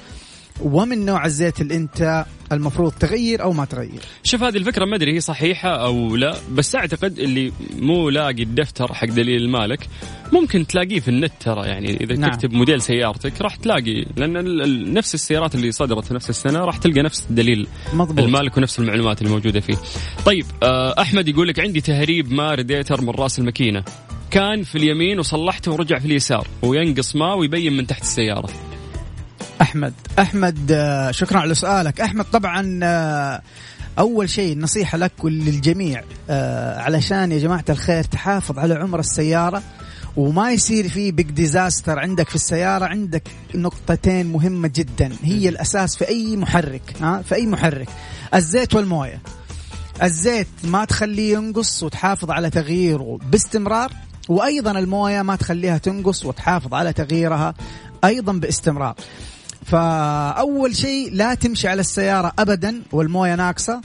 Speaker 7: ومن نوع الزيت اللي أنت المفروض تغير أو ما تغير
Speaker 3: شوف هذه الفكرة ما أدري هي صحيحة أو لا بس أعتقد اللي مو لاقي الدفتر حق دليل المالك ممكن تلاقيه في النت ترى يعني إذا
Speaker 7: نعم.
Speaker 3: تكتب موديل سيارتك راح تلاقي لأن نفس السيارات اللي صدرت في نفس السنة راح تلقى نفس الدليل
Speaker 7: مضبوط
Speaker 3: المالك ونفس المعلومات الموجودة فيه. طيب آه، أحمد يقول لك عندي تهريب ماء راديتر من رأس الماكينة كان في اليمين وصلحته ورجع في اليسار وينقص ماء ويبين من تحت السيارة.
Speaker 7: أحمد. أحمد آه، شكرا على سؤالك. أحمد طبعا آه، أول شيء نصيحة لك وللجميع آه، علشان يا جماعة الخير تحافظ على عمر السيارة وما يصير في بيج ديزاستر عندك في السيارة عندك نقطتين مهمة جدا. هي الأساس في أي محرك ها في أي محرك. الزيت والموية. الزيت ما تخليه ينقص وتحافظ على تغييره باستمرار وأيضا الموية ما تخليها تنقص وتحافظ على تغييرها أيضا باستمرار. فأول شيء لا تمشي على السيارة ابدا والموية ناقصة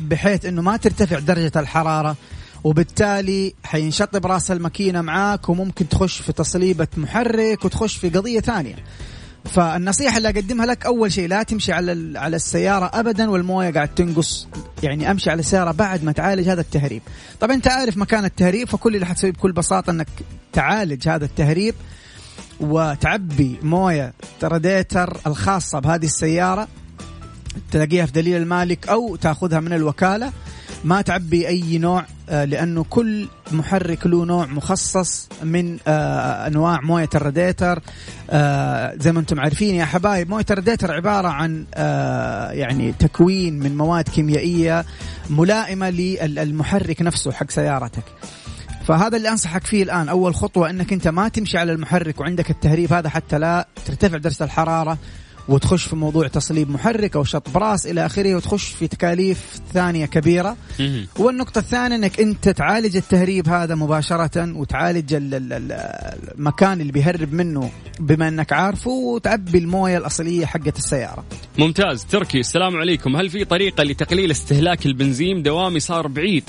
Speaker 7: بحيث إنه ما ترتفع درجة الحرارة وبالتالي حينشطب رأس الماكينة معاك وممكن تخش في تصليبة محرك وتخش في قضية ثانية. فالنصيحة اللي أقدمها لك أول شيء لا تمشي على على السيارة ابدا والموية قاعد تنقص. يعني أمشي على السيارة بعد ما تعالج هذا التهريب. طبعا أنت عارف مكان التهريب فكل اللي حتسويه بكل بساطة إنك تعالج هذا التهريب. وتعبي موية راديتر الخاصة بهذه السيارة تلاقيها في دليل المالك أو تأخذها من الوكالة. ما تعبي أي نوع آه، لأنه كل محرك له نوع مخصص من آه، أنواع موية الراديتر. آه، زي ما أنتم عارفين يا حبايب موية الراديتر عبارة عن يعني تكوين من مواد كيميائية ملائمة للمحرك نفسه حق سيارتك. فهذا اللي أنصحك فيه الآن. أول خطوة إنك أنت ما تمشي على المحرك وعندك التهريب هذا حتى لا ترتفع درجة الحرارة وتخش في موضوع تصليب محرك أو شط براس إلى آخره وتخش في تكاليف ثانية كبيرة.
Speaker 3: مهم.
Speaker 7: والنقطة الثانية إنك أنت تعالج التهريب هذا مباشرة وتعالج ال- ال- ال- المكان اللي بيهرب منه بما إنك عارفه وتعبي الموية الأصلية حقت السيارة.
Speaker 3: ممتاز. تركي السلام عليكم. هل في طريقة لتقليل استهلاك البنزين؟ دوامي صار بعيد.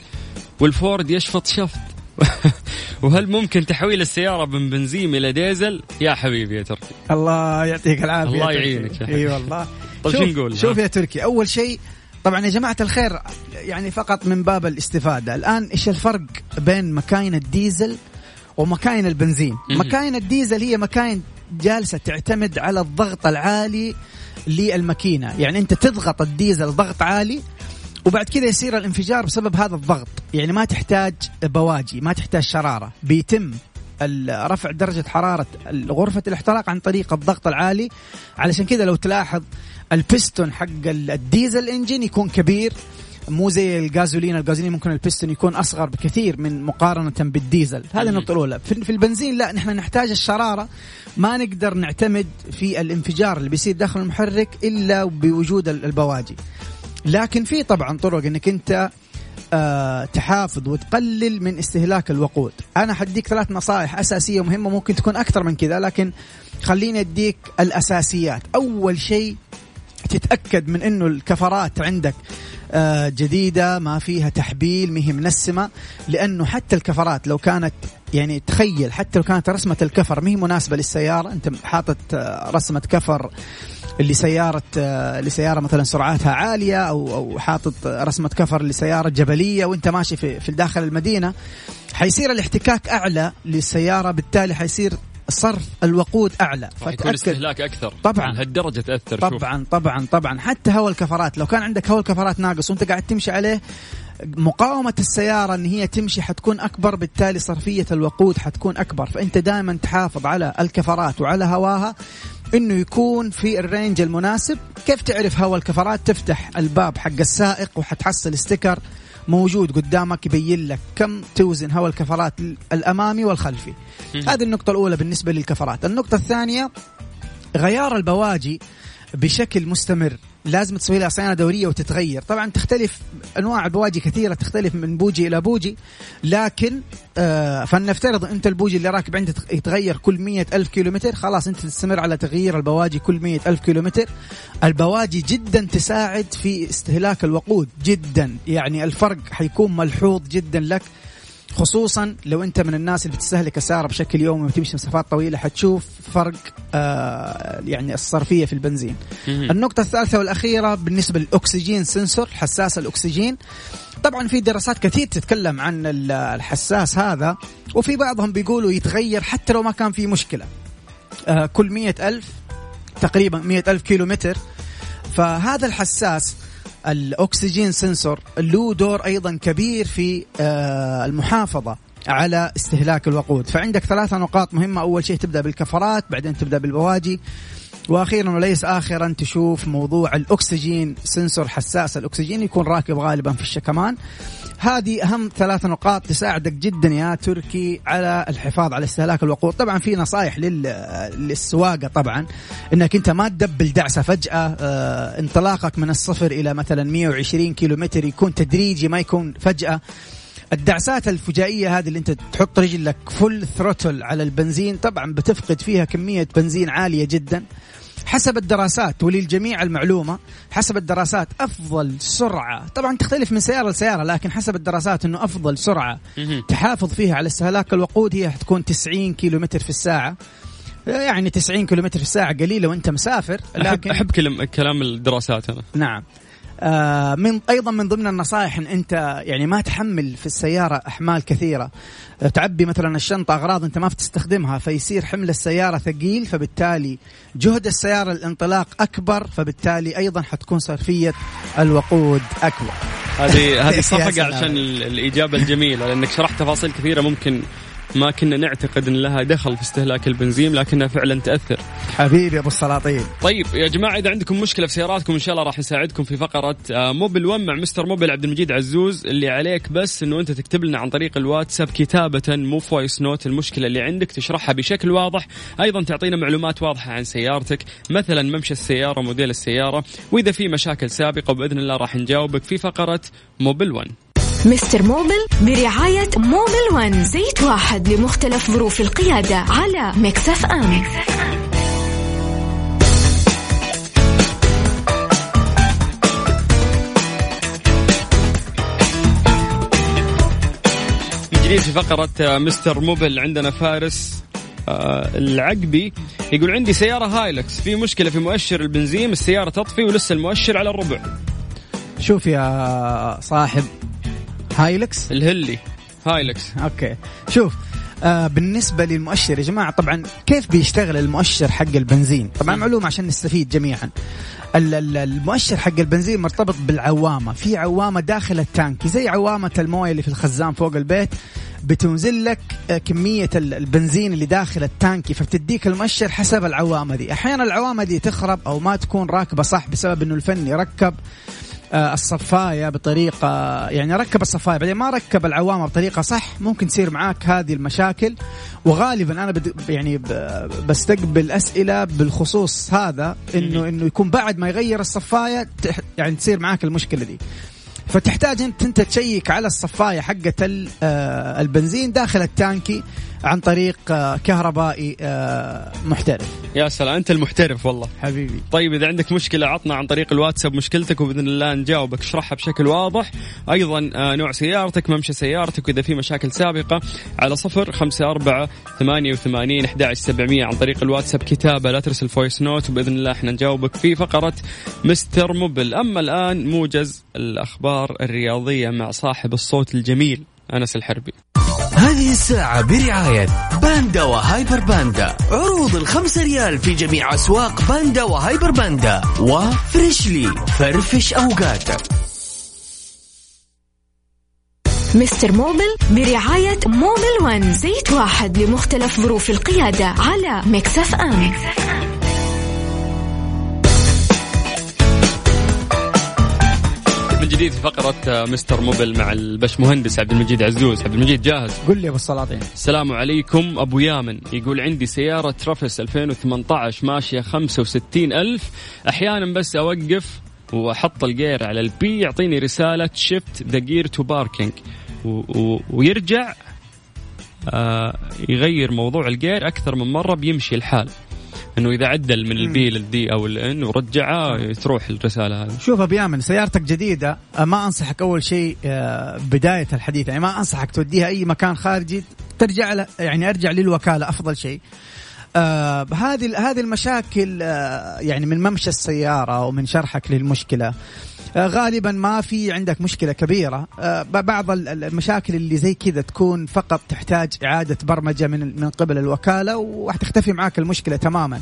Speaker 3: والفورد يشفط شفط. (laughs) وهل ممكن تحويل السيارة من بنزين إلى ديزل يا حبيبي يا تركي
Speaker 7: الله يعطيك العافية
Speaker 3: الله. يعينك يا
Speaker 7: إي والله.
Speaker 3: طيب شو نقول؟
Speaker 7: شوف؟ يا تركي أول شيء طبعا يا جماعة الخير يعني فقط من باب الاستفادة الآن إيش الفرق بين مكاين الديزل ومكاين البنزين. مكاين الديزل هي مكاين جالسة تعتمد على الضغط العالي للماكينة يعني أنت تضغط الديزل ضغط عالي وبعد كذا يصير الانفجار بسبب هذا الضغط. يعني ما تحتاج بواجي ما تحتاج شرارة. بيتم رفع درجة حرارة غرفة الاحتراق عن طريق الضغط العالي. علشان كذا لو تلاحظ البستون حق ال- الديزل انجن يكون كبير. مو زي الغازولين الغازولين ممكن البستون يكون أصغر بكثير من مقارنة بالديزل. هذه النقطه الأولى. في البنزين لا نحن نحتاج الشرارة. ما نقدر نعتمد في الانفجار اللي بيصير داخل المحرك إلا بوجود ال- البواجي. لكن في طبعا طرق إنك أنت آه تحافظ وتقلل من استهلاك الوقود. أنا حديك ثلاث نصائح أساسية مهمة ممكن تكون أكثر من كذا لكن خليني أديك الأساسيات. أول شيء تتأكد من إنه الكفرات عندك آه، جديدة ما فيها تحبيل ما هي منسمة. لأنه حتى الكفرات لو كانت يعني تخيل حتى لو كانت رسمة الكفر ما هي مناسبة للسيارة أنت حاطط آه، رسمة كفر لسيارة آه، لسيارة مثلا سرعاتها عالية أو أو حاطط رسمة كفر لسيارة جبلية وأنت ماشي في في داخل المدينة حيصير الاحتكاك أعلى للسيارة بالتالي حيصير صرف الوقود أعلى.
Speaker 3: راح يكون استهلاك أكثر.
Speaker 7: طبعاً.
Speaker 3: لهالدرجة تأثر شوف.
Speaker 7: طبعا طبعا طبعا. حتى هواء الكفرات لو كان عندك هواء الكفرات ناقص وأنت قاعد تمشي عليه مقاومة السيارة إن هي تمشي حتكون أكبر بالتالي صرفية الوقود حتكون أكبر. فأنت دائما تحافظ على الكفرات وعلى هواها. إنه يكون في ال range المناسب. كيف تعرف هواء الكفرات؟ تفتح الباب حق السائق وحتحصل sticker موجود قدامك يبين لك كم توزن هواء الكفرات الأمامي والخلفي. هذه النقطة الأولى بالنسبة للكفرات. النقطة الثانية غيار البواجي بشكل مستمر. لازم تسوي لها صيانة دورية وتتغير. طبعا تختلف أنواع البواجي كثيرة تختلف من بوجي إلى بوجي لكن آه فلنفترض أنت البوجي اللي راكب عندك يتغير كل مية ألف كيلومتر خلاص أنت تستمر على تغيير البواجي كل مية ألف كيلومتر. البواجي جدا تساعد في استهلاك الوقود جدا. يعني الفرق حيكون ملحوظ جدا لك. خصوصا لو أنت من الناس اللي بتستهلك السياره بشكل يومي وتمشي مسافات طويلة حتشوف فرق آه يعني الصرفية في البنزين. النقطة الثالثة والأخيرة بالنسبة للأكسجين سنسور حساس الأكسجين طبعا في دراسات كثير تتكلم عن الحساس هذا وفي بعضهم بيقولوا يتغير حتى لو ما كان في مشكلة. آه كل مية ألف تقريبا مية ألف كيلو متر فهذا الحساس الأكسجين سنسور له دور أيضا كبير في آه، المحافظة على استهلاك الوقود. فعندك ثلاثة نقاط مهمة. أول شيء تبدأ بالكفرات بعدين تبدأ بالبواجي وأخيرا وليس اخرا تشوف موضوع الأكسجين سنسور حساس. الأكسجين يكون راكب غالبا في الشكمان. هذه أهم ثلاث نقاط تساعدك جدا يا تركي على الحفاظ على استهلاك الوقود. طبعا في نصائح للسواقة طبعا إنك أنت ما تدبل دعسة فجأة آه انطلاقك من الصفر إلى مثلا 120 كيلو متر يكون تدريجي ما يكون فجأة. الدعسات الفجائية هذه اللي أنت تحط رجلك فل ثروتل على البنزين طبعا بتفقد فيها كمية بنزين عالية جدا. حسب الدراسات وللجميع المعلومة حسب الدراسات أفضل سرعة. طبعا تختلف من سيارة لسيارة لكن حسب الدراسات أنه أفضل سرعة. تحافظ فيها على استهلاك الوقود هي حتكون 90 كيلو متر في الساعة. يعني 90 كيلو متر في الساعة قليلة وأنت مسافر
Speaker 3: لكن أحب, أحب كلام الدراسات أنا
Speaker 7: نعم. آه من أيضا من ضمن النصائح إن أنت يعني ما تحمل في السيارة أحمال كثيرة. آه، تعبي مثلا الشنطة أغراض أنت ما بتستخدمها فيصير حمل السيارة ثقيل فبالتالي جهد السيارة الانطلاق أكبر فبالتالي أيضا حتكون صرفية الوقود أكبر.
Speaker 3: هذه (laughs) هذه صفقة عشان الإجابة الجميلة لأنك شرحت تفاصيل كثيرة ممكن ما كنا نعتقد إن لها دخل في استهلاك البنزين لكنها فعلا تأثر.
Speaker 7: حبيبي أبو السلاطين.
Speaker 3: طيب يا جماعة إذا عندكم مشكلة في سياراتكم إن شاء الله راح نساعدكم في فقرة آه، Mobil 1 مع Mister Mobil عبد المجيد عزوز اللي عليك بس إنه أنت تكتب لنا عن طريق الواتساب كتابة مو voice note المشكلة اللي عندك تشرحها بشكل واضح. أيضا تعطينا معلومات واضحة عن سيارتك مثلا ممشى السيارة موديل السيارة وإذا في مشاكل سابقة بإذن الله راح نجاوبك في فقرة Mobil 1
Speaker 1: Mister Mobil برعاية Mobil One زيت واحد لمختلف ظروف القيادة على Mix FM,
Speaker 3: جديد في فقرة آه، Mister Mobil عندنا فارس آه، العقبي. يقول عندي سيارة Hilux. في مشكلة في مؤشر البنزين السيارة تطفي ولسه المؤشر على الربع.
Speaker 7: شوف يا صاحب Hilux؟
Speaker 3: الهلي. Hilux.
Speaker 7: okay. شوف آه بالنسبة للمؤشر يا جماعة طبعا كيف بيشتغل المؤشر حق البنزين؟ طبعا معلومة عشان نستفيد جميعا. المؤشر حق البنزين مرتبط بالعوامة. في عوامة داخل ال tank زي عوامة الموية اللي في الخزان فوق البيت بتنزل لك آه، كمية البنزين اللي داخل التانكي فبتديك المؤشر حسب العوامة دي. أحيانا العوامة دي تخرب أو ما تكون راكبة صح بسبب أنه الفني ركب الصفايه بطريقة يعني ركب الصفايه بعدين ما ركب العوامة بطريقة صح ممكن تصير معاك هذه المشاكل. وغالبا أنا بد يعني بستقبل أسئلة بالخصوص هذا إنه إنه يكون بعد ما يغير الصفايه يعني تصير معاك المشكلة دي. فتحتاج انت أنت تشيك على الصفايه حقة آه، البنزين داخل التانكي. عن طريق آه، كهربائي آه، محترف.
Speaker 3: يا سلام أنت المحترف والله.
Speaker 7: حبيبي.
Speaker 3: طيب إذا عندك مشكلة عطنا عن طريق الواتساب مشكلتك وبإذن الله نجاوبك. اشرحها بشكل واضح. أيضا نوع سيارتك ممشى سيارتك وإذا في مشاكل سابقة على صفر خمسة أربعة ثمانية وثمانين أحد سبعمية عن طريق الواتساب كتابة. لا ترسل voice note وبإذن الله إحنا نجاوبك في فقرة Mister Mobil. أما الآن موجز الأخبار الرياضية مع صاحب الصوت الجميل. أنس الحربي.
Speaker 5: هذه الساعة برعاية باندا وهايبر باندا. عروض الخمسة ريال في جميع أسواق باندا وهايبر باندا. و Freshly فرفش أوقاتك
Speaker 1: Mister Mobil برعاية Mobil One زيت واحد لمختلف ظروف القيادة على Mix FM, Mix FM.
Speaker 3: من جديد في فقرة آه، Mister Mobil مع البش مهندس عبد المجيد عزوز. عبد المجيد جاهز؟
Speaker 7: قل لي أبو السلاطين.
Speaker 3: السلام عليكم. أبو يامن يقول عندي سيارة Traverse 2018 ماشية 65 ألف. أحيانا بس أوقف وأحط الجير على ال P يعطيني رسالة shift the gear to parking ويرجع آه يغير موضوع الجير أكثر من مرة بيمشي الحال. إنه إذا عدل من ال P لل D أو ال N ورجعه تروح الرسالة هذه.
Speaker 7: شوف أبو يامن سيارتك جديدة آه، ما أنصحك أول شيء آه، بداية الحديث. يعني ما أنصحك توديها أي مكان خارجي ترجع له يعني أرجع للوكالة أفضل شيء. آه هذه هذه المشاكل آه يعني من ممشى السيارة ومن شرحك للمشكلة. غالبا ما في عندك مشكلة كبيرة. آه بعض المشاكل اللي زي كذا تكون فقط تحتاج إعادة برمجة من من قبل الوكالة وحتختفي معك المشكلة تماما.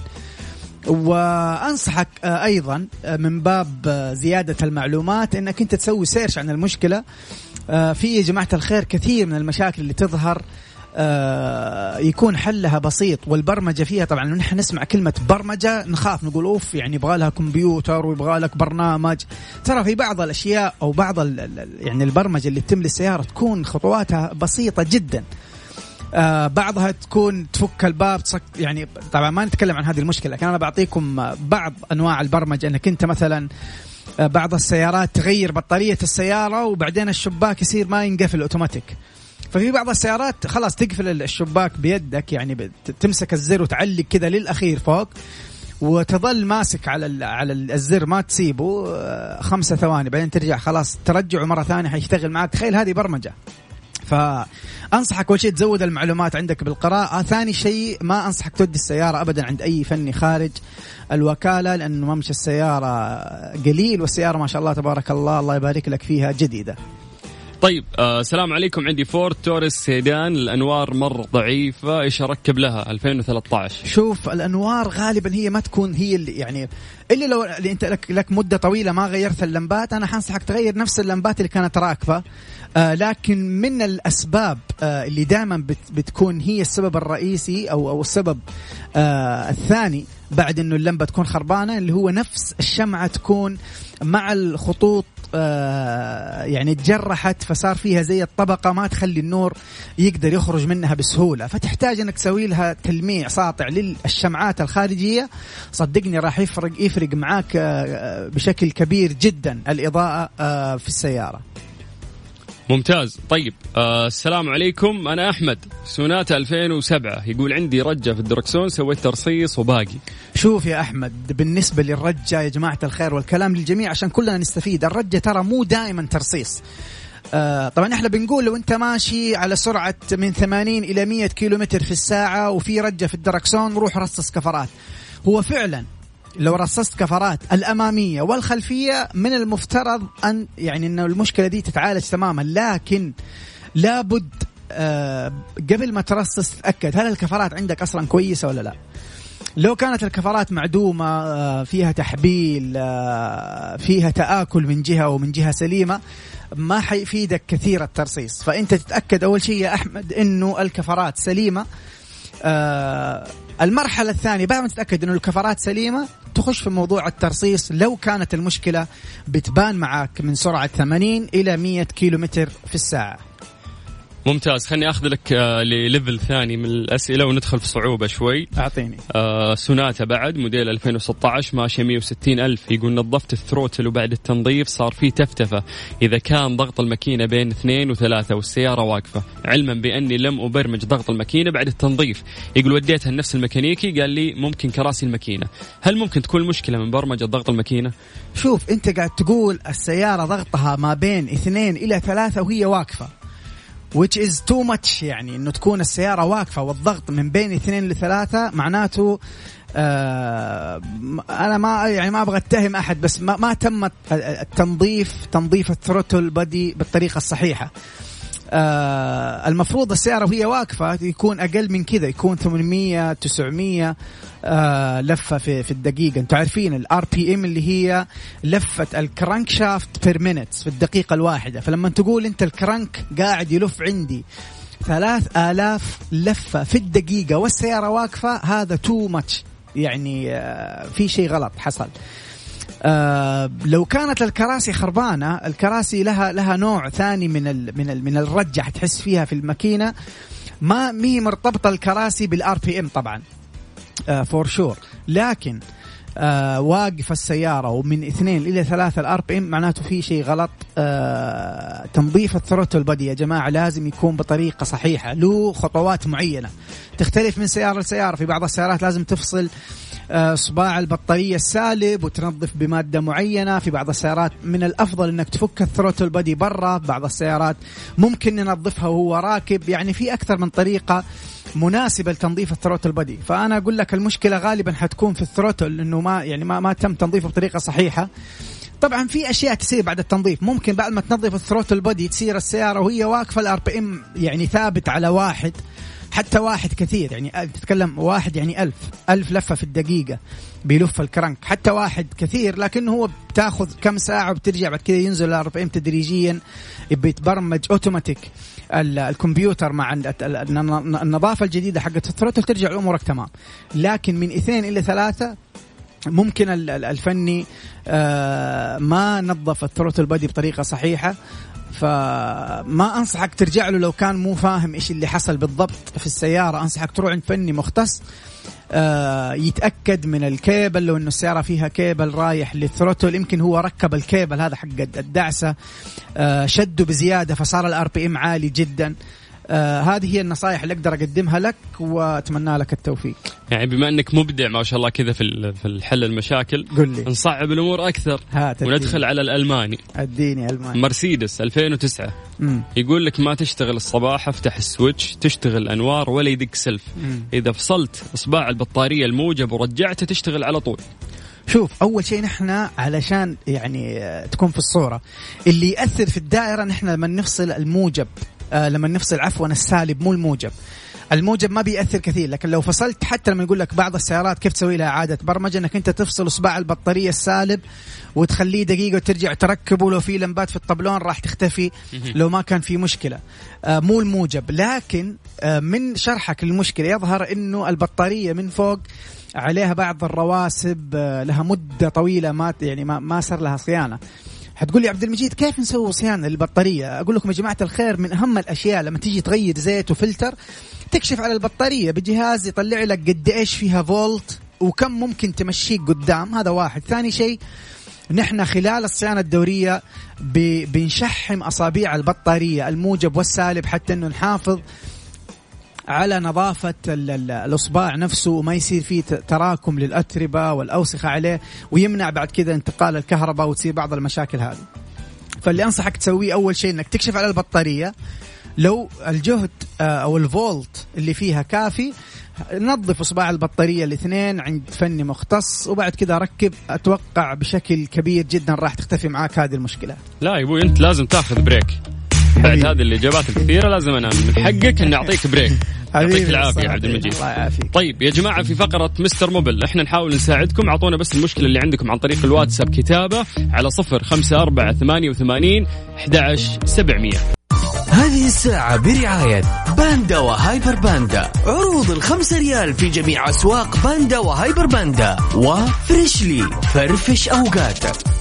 Speaker 7: وأنصحك آه، أيضا آه، من باب آه، زيادة المعلومات إنك أنت تسوي سيرش عن المشكلة. في يا جماعة الخير كثير من المشاكل اللي تظهر. آه، يكون حلها بسيط والبرمجة فيها طبعا نحن نسمع كلمة برمجة نخاف نقول أوف يعني يبغى لها كمبيوتر ويبغى لك برنامج. ترى في بعض الأشياء أو بعض يعني البرمجة اللي تتم للسياره تكون خطواتها بسيطة جدا. آه بعضها تكون تفك الباب تصك يعني طبعا ما نتكلم عن هذه المشكلة لكن أنا بعطيكم بعض أنواع البرمجة إنك أنت مثلا آه بعض السيارات تغير بطارية السيارة وبعدين الشباك يصير ما ينقفل اوتوماتيك ففي بعض السيارات خلاص تقفل الشباك بيدك يعني تمسك الزر وتعلق كذا للأخير فوق وتظل ماسك على على الزر ما تسيبه آه، خمسة ثواني بعدين ترجع خلاص ترجعه مرة ثانية حيشتغل معك. تخيل هذه برمجة. فانصحك أول شيء تزود المعلومات عندك بالقراءة. ثاني شيء ما أنصحك تودي السيارة ابدا عند أي فني خارج الوكالة لأنه ممشى السيارة قليل والسيارة ما شاء الله تبارك الله الله يبارك لك فيها جديدة.
Speaker 3: طيب آه السلام عليكم. عندي فورد توريس سيدان. الأنوار مره ضعيفة. إيش أركب لها؟ 2013
Speaker 7: شوف الأنوار غالبا هي ما تكون هي اللي يعني إلا لو اللي أنت لك لك مدة طويلة ما غيرت اللمبات. أنا حنصحك تغير نفس اللمبات اللي كانت راكبة. آه لكن من الأسباب آه اللي دائما بت بتكون هي السبب الرئيسي أو أو السبب آه الثاني بعد إنه اللمبة تكون خربانة اللي هو نفس الشمعة تكون مع الخطوط آه يعني تجرحت فصار فيها زي الطبقة ما تخلي النور يقدر يخرج منها بسهولة. فتحتاج إنك تسوي لها تلميع ساطع للشمعات الخارجية. صدقني راح يفرق يفرق معاك آه بشكل كبير جدا الإضاءة آه في السيارة.
Speaker 3: ممتاز. طيب آه السلام عليكم. أنا أحمد سوناتا 2007 يقول عندي رجة في الدركسون سويت ترصيص وباقي.
Speaker 7: شوف يا أحمد بالنسبة للرجة يا جماعة الخير والكلام للجميع عشان كلنا نستفيد. الرجة ترى مو دائما ترصيص. آه طبعا إحنا بنقول لو أنت ماشي على سرعة من 80 إلى 100 كيلومتر في الساعة وفي رجة في الدركسون روح رصص كفرات. هو فعلا لو رصصت كفرات الأمامية والخلفية من المفترض ان يعني انه المشكلة دي تتعالج تماما. لكن لابد آه قبل ما ترصص تتأكد هل الكفرات عندك أصلا كويسة ولا لا. لو كانت الكفرات معدومة آه، فيها تحبيل آه، فيها تآكل من جهة ومن جهة سليمة ما حيفيدك كثير الترصيص. فأنت تتأكد أول شيء يا أحمد أنه الكفرات سليمة آه المرحلة الثانية بعد ما تتأكد أنه الكفرات سليمة تخش في موضوع الترصيص. لو كانت المشكلة بتبان معك من سرعة 80 إلى 100 كيلومتر في الساعة.
Speaker 3: ممتاز. خليني آخذ لك آه لل level ثاني من الأسئلة وندخل في صعوبة شوي.
Speaker 7: أعطيني.
Speaker 3: آه سوناتا بعد موديل 2016 ماشيه 160 ألف. يقول نظفت ال throttle وبعد التنظيف صار في تفتفة. إذا كان ضغط الماكينة بين اثنين وثلاثة والسيارة واقفة. علما بأني لم أبرمج ضغط الماكينة بعد التنظيف. يقول وديتها لنفس الميكانيكي قال لي ممكن كراسي الماكينة. هل ممكن تكون مشكلة من برمجة ضغط الماكينة؟
Speaker 7: شوف أنت قاعد تقول السيارة ضغطها ما بين اثنين إلى ثلاثة وهي واقفة. Which is too much يعني إنه تكون السيارة واقفة والضغط من بين اثنين لثلاثة معناته آه أنا ما يعني ما أبغى أتهم أحد بس ما, ما تم التنظيف تنظيف ال throttle body بالطريقة الصحيحة. آه المفروض السياره وهي واقفة يكون أقل من كذا يكون 800 900 آه لفة في في الدقيقة. أنتم عارفين ال RPM اللي هي لفة ال crankshaft per minute في الدقيقة الواحدة. فلما تقول أنت الكرانك قاعد يلف عندي ثلاث آلاف لفة في الدقيقة والسيارة واقفة هذا too much يعني آه في شيء غلط حصل. آه لو كانت الكراسي خربانة الكراسي لها لها نوع ثاني من ال من ال من الرجة حتحس فيها في الماكينة. ما مي مرتبطة الكراسي بال RPM طبعا. for uh, sure sure. لكن آه واقفة السيارة ومن اثنين إلى ثلاثة ال RPM معناته في شيء غلط. آه تنظيف ال throttle body يا جماعة لازم يكون بطريقة صحيحة له خطوات معينة. تختلف من سيارة لسيارة في بعض السيارات لازم تفصل. آه، صباع البطارية السالب وتنظف بمادة معينة في بعض السيارات. من الأفضل إنك تفك ال throttle body برا بعض السيارات. ممكن ننظفها وهو راكب. يعني في أكثر من طريقة مناسبة لتنظيف ال throttle body فأنا أقول لك المشكلة غالبا حتكون في ال throttle إنه ما يعني ما ما تم تنظيفه بطريقة صحيحة. طبعا في أشياء تصير بعد التنظيف. ممكن بعد ما تنظف ال throttle body تصير السيارة وهي واقفة ال RPM يعني ثابت على واحد. حتى واحد كثير يعني تتكلم واحد يعني ألف ألف لفة في الدقيقة بيلف الكرنك. حتى واحد كثير لكن هو بتاخذ كم ساعة وبترجع بعد كذا ينزل ال 40 تدريجيا بيتبرمج اوتوماتيك الكمبيوتر مع النظافة الجديدة حقت ال throttle ترجع امورك تمام. لكن من اثنين إلى ثلاثة ممكن الفني آه، ما نظف ال throttle body بطريقة صحيحة فما أنصحك ترجع له لو كان مو فاهم إيش اللي حصل بالضبط في السيارة. أنصحك تروح عند فني مختص آه يتأكد من الكيبل لو إنه السيارة فيها كيبل رايح لل throttle يمكن هو ركب الكيبل هذا حق الدعسة آه شده بزيادة فصار ال RPM عالي جدا. آه هذه هي النصائح اللي أقدر أقدمها لك وأتمنى لك التوفيق.
Speaker 3: يعني بما إنك مبدع ما شاء الله كذا في في الحل المشاكل
Speaker 7: قل لي.
Speaker 3: نصعب الأمور أكثر
Speaker 7: هات
Speaker 3: وندخل على الألماني.
Speaker 7: أديني ألماني.
Speaker 3: مرسيدس 2009
Speaker 7: مم.
Speaker 3: يقول لك ما تشتغل الصباح افتح السويتش تشتغل أنوار ولا يدق سلف.
Speaker 7: مم.
Speaker 3: إذا فصلت اصبع البطارية الموجب ورجعته تشتغل على طول.
Speaker 7: شوف أول شيء نحن علشان يعني آه، تكون في الصورة اللي يأثر في الدائرة نحن لما نفصل الموجب. لما نفصل عفوا السالب مو الموجب. الموجب ما بيأثر كثير لكن لو فصلت حتى لما يقول لك بعض السيارات كيف تسوي لها إعادة برمجة إنك أنت تفصل إصبع البطارية السالب وتخليه دقيقة وترجع تركبه. لو في لمبات في الطبلون راح تختفي لو ما كان في مشكلة. آه مو الموجب. لكن آه من شرحك للمشكلة يظهر إنه البطارية من فوق عليها بعض الرواسب آه لها مدة طويلة ما يعني ما, ما صار لها صيانة. حتقول لي عبد المجيد كيف نسوي صيانة للبطارية؟ أقول لكم يا جماعة الخير من أهم الأشياء لما تيجي تغير زيت وفلتر تكشف على البطارية بجهاز يطلع لك قد إيش فيها فولت وكم ممكن تمشيك قدام هذا واحد، ثاني شيء نحن خلال الصيانة الدورية بنشحم أصابيع البطارية الموجب والسالب حتى أنه نحافظ على نظافة الإصبع نفسه وما يصير فيه تراكم للأتربة والأوسخة عليه ويمنع بعد كذا انتقال الكهرباء وتصير بعض المشاكل هذه. فاللي أنصحك تسويه أول شيء أنك تكشف على البطارية. لو الجهد آه، أو الفولت اللي فيها كافي نظف اصبع البطارية الاثنين عند فني مختص وبعد كذا ركب. أتوقع بشكل كبير جدا راح تختفي معاك هذه المشكلة.
Speaker 3: لا يا أبوي أنت لازم تاخذ break. بعد هذه الإجابات الكثيرة لازم أنا من حقك إني أعطيك (laughs) break يعطيك العافية عبد المجيد.
Speaker 7: الله يعافيك.
Speaker 3: طيب يا جماعة في فقرة مستر موبيل. إحنا نحاول نساعدكم. أعطونا بس المشكلة اللي عندكم عن طريق الواتساب كتابة على صفر خمسة أربعة ثمانية وثمانين أحد سبعمية.
Speaker 5: هذه الساعة برعاية باندا وهايبر باندا. عروض الخمسة ريال في جميع أسواق باندا وهايبر باندا. وفريشلي فرفش أوقاتك.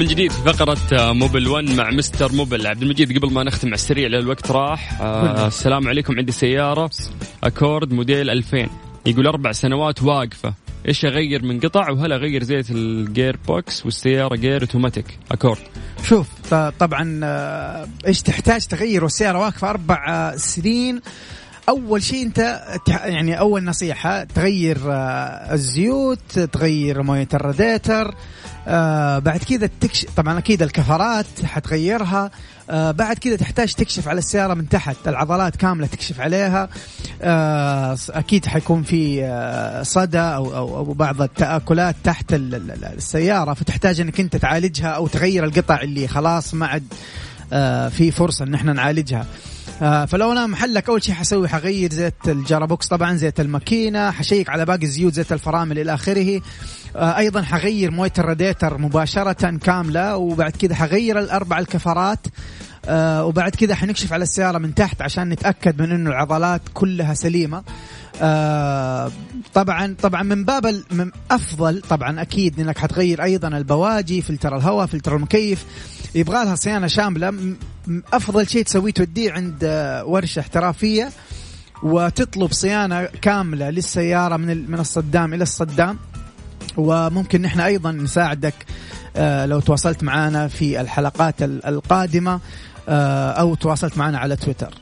Speaker 3: من جديد في فقرة آه، موبيل 1 مع مستر موبيل عبد المجيد قبل ما نختم على السريع لأن الوقت راح آه السلام عليكم. عندي سيارة أكورد موديل 2000 يقول أربع سنوات واقفة. إيش أغير من قطع وهل أغير زيت ال gearbox والسيارة جير اوتوماتيك أكورد.
Speaker 7: شوف طبعا آه، إيش تحتاج تغير والسيارة واقفة أربع سنين. أول شيء أنت يعني أول نصيحة تغير الزيوت تغير مويه الراديتر آه بعد كذا تكش طبعا أكيد الكفرات حتغيرها. آه بعد كذا تحتاج تكشف على السيارة من تحت. العضلات كاملة تكشف عليها. آه أكيد حيكون في آه صدى أو أو, أو بعض التآكلات تحت السيارة. فتحتاج إنك أنت تعالجها أو تغير القطع اللي خلاص ما عاد آه، في فرصة إن إحنا نعالجها. آه، فلو أنا محلك أول شيء حسوي حغير زيت الجرابوكس. طبعا زيت الماكينة حشيك على باقي الزيوت زيت الفرامل إلى آخره. أيضا حغير مويه الراديتر مباشرة كاملة وبعد كذا حغير الأربع الكفرات آه وبعد كذا حنكشف على السيارة من تحت عشان نتأكد من إنه العضلات كلها سليمة. آه طبعا طبعا من باب من أفضل طبعا أكيد إنك حتغير أيضا البواجي فلتر الهواء فلتر المكيف يبغى لها صيانة شاملة. أفضل شيء تسويه توديه عند آه، ورشة احترافية وتطلب صيانة كاملة للسيارة من من الصدام إلى الصدام. وممكن نحن أيضا نساعدك آه، لو تواصلت معنا في الحلقات ال- القادمة آه، أو تواصلت معنا على تويتر.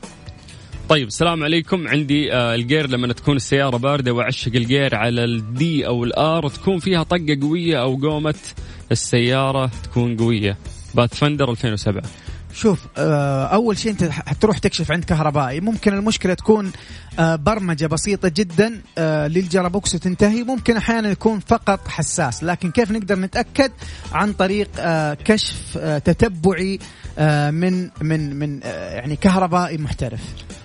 Speaker 3: طيب السلام عليكم. عندي آه الجير لما تكون السيارة باردة وأعشق الجير على ال D أو ال R تكون فيها طقة قوية أو قومة السيارة تكون قوية. باث فندر 2007
Speaker 7: شوف آه، أول شيء أنت حتروح تكشف عند كهربائي. ممكن المشكلة تكون آه، برمجة بسيطة جدا آه، للجرابوكس وتنتهي. ممكن أحيانا يكون فقط حساس. لكن كيف نقدر نتأكد؟ عن طريق كشف تتبعي من من من يعني كهربائي محترف.